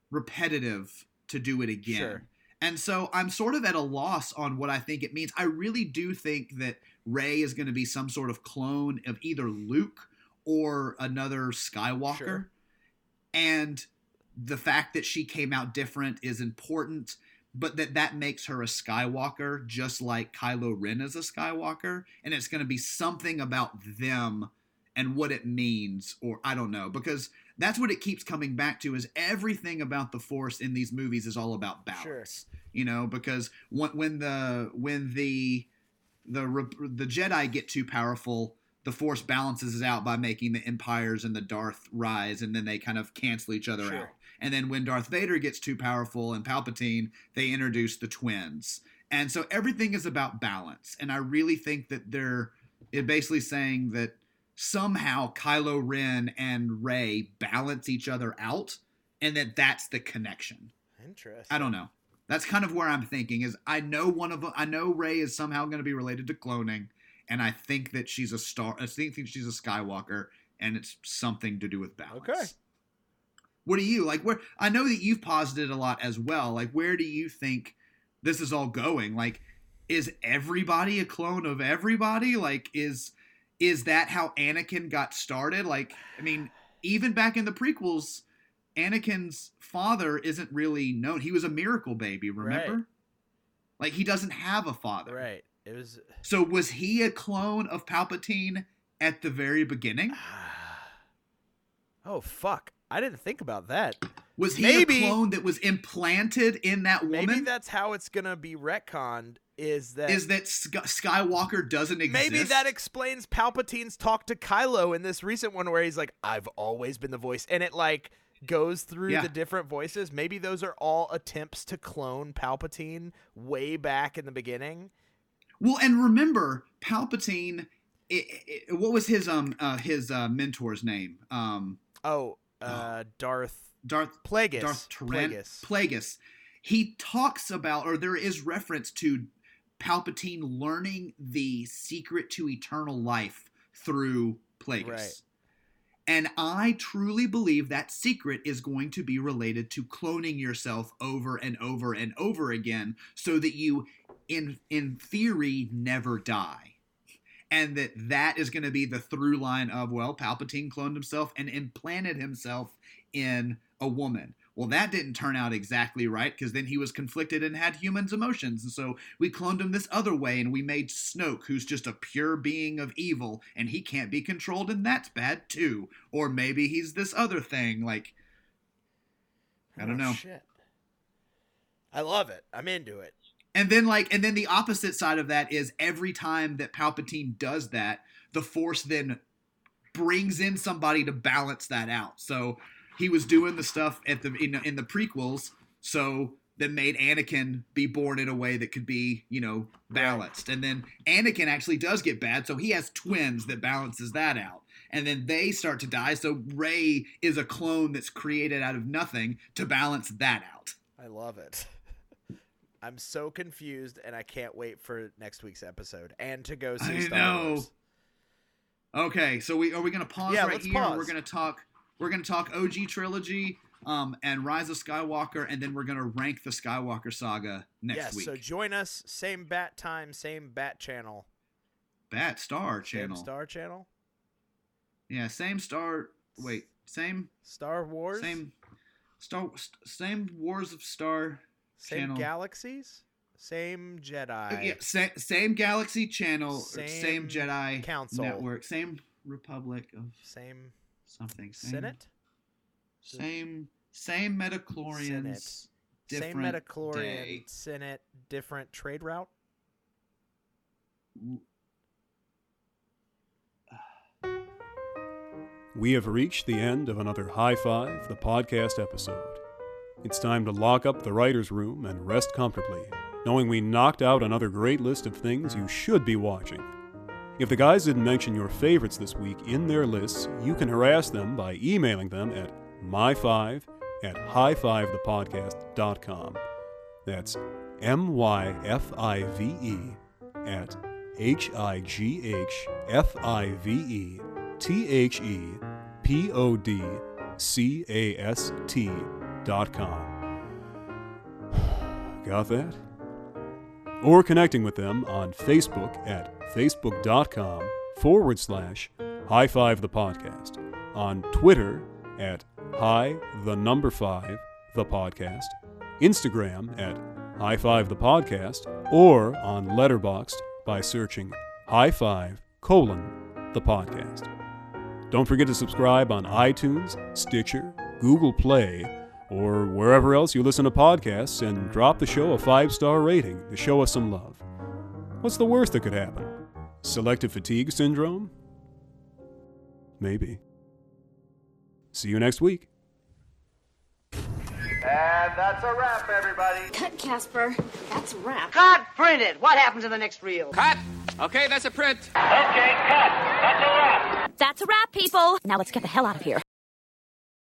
repetitive to do it again. Sure. And so I'm sort of at a loss on what I think it means. I really do think that Rey is going to be some sort of clone of either Luke or another Skywalker. Sure. And the fact that she came out different is important, but that that makes her a Skywalker just like Kylo Ren is a Skywalker, and it's going to be something about them and what it means or I don't know because that's what it keeps coming back to is everything about the force in these movies is all about balance you know because when, the when the the the jedi get too powerful the force balances it out by making the empires and the darth rise and then they kind of cancel each other Sure. out. And then when darth vader gets too powerful and palpatine they introduce the twins. And so everything is about balance and i really think that they're it basically saying that somehow Kylo Ren and Rey balance each other out and that that's the connection. Interesting. I don't know. That's kind of where I'm thinking is I know one of them, I know Rey is somehow going to be related to cloning and I think that she's a star I think think she's a Skywalker and it's something to do with balance. Okay. What do you like where I know that you've posited a lot as well. Like where do you think this is all going? Like is everybody a clone of everybody? Like is is that how Anakin got started? Like I mean, even back in the prequels, Anakin's father isn't really known. He was a miracle baby, remember? Right. Like he doesn't have a father. Right. It was. So was he a clone of Palpatine at the very beginning? Oh fuck! I didn't think about that. Was he Maybe- a clone that was implanted in that woman? Maybe that's how it's gonna be retconned. Is that is that Sky- Skywalker doesn't exist? maybe that explains Palpatine's talk to Kylo in this recent one where he's like, "I've always been the voice," and it like goes through Yeah. the different voices. Maybe those are all attempts to clone Palpatine way back in the beginning. Well, and remember, Palpatine. i i what was his um uh, his uh, mentor's name? Um, Oh, uh, Darth Darth Plagueis. Darth Plagueis. Plagueis. He talks about, or there is reference to Palpatine learning the secret to eternal life through Plagueis. Right. And I truly believe that secret is going to be related to cloning yourself over and over and over again so that you in in theory never die. And that that is going to be the through line of well Palpatine cloned himself and implanted himself in a woman. Well, that didn't turn out exactly right because then he was conflicted and had humans' emotions. And so we cloned him this other way and we made Snoke, who's just a pure being of evil and he can't be controlled and that's bad too. Or maybe he's this other thing. Like, I don't Oh, know. Shit. I love it. I'm into it. And then like and then the opposite side of that is every time that Palpatine does that, the Force then brings in somebody to balance that out. So he was doing the stuff at the in, in the prequels, so that made Anakin be born in a way that could be, you know, balanced. And then Anakin actually does get bad, so he has twins that balances that out. And then they start to die, so Rey is a clone that's created out of nothing to balance that out. I love it. I'm so confused, and I can't wait for next week's episode and to go see I Star know. Wars. Okay, so we are we gonna pause Yeah, right here? pause. We're gonna talk. We're gonna talk OG trilogy, um, and Rise of Skywalker, and then we're gonna rank the Skywalker saga next yes, week. so join us. Same bat time, same bat channel. Bat Star Same channel. Star channel. Yeah, same Star. Wait, same Star Wars. same Star. Same Wars of Star Same channel. galaxies. Same Jedi. Yeah, sa- same Galaxy Channel, same, Same same Jedi council. network, same Republic of Same something. Same, Senate. Same same Midichlorians. Same different Midichlorian day. Senate. Different trade route. We have reached the end of another High Five, the podcast episode. It's time to lock up the writer's room and rest comfortably, knowing we knocked out another great list of things you should be watching. If the guys didn't mention your favorites this week in their lists, you can harass them by emailing them at my5 at highfivethepodcast.com. That's M Y F I V E at H I G H F I V E T H E P O D C A S T dot com. Got that? Or connecting with them on Facebook at facebook.com forward slash high five the podcast, on Twitter at high the number five the podcast, Instagram at high five the podcast, or on Letterboxd by searching high five colon the podcast. Don't forget to subscribe on iTunes, Stitcher, Google Play, or wherever else you listen to podcasts and drop the show a five star rating to show us some love. What's the worst that could happen? Selective fatigue syndrome? Maybe. See you next week. And that's a wrap, everybody. Cut, Casper. That's a wrap. Cut! Print it! What happens to the next reel? Cut! Okay, that's a print. Okay, cut. That's a wrap. That's a wrap, people. Now let's get the hell out of here.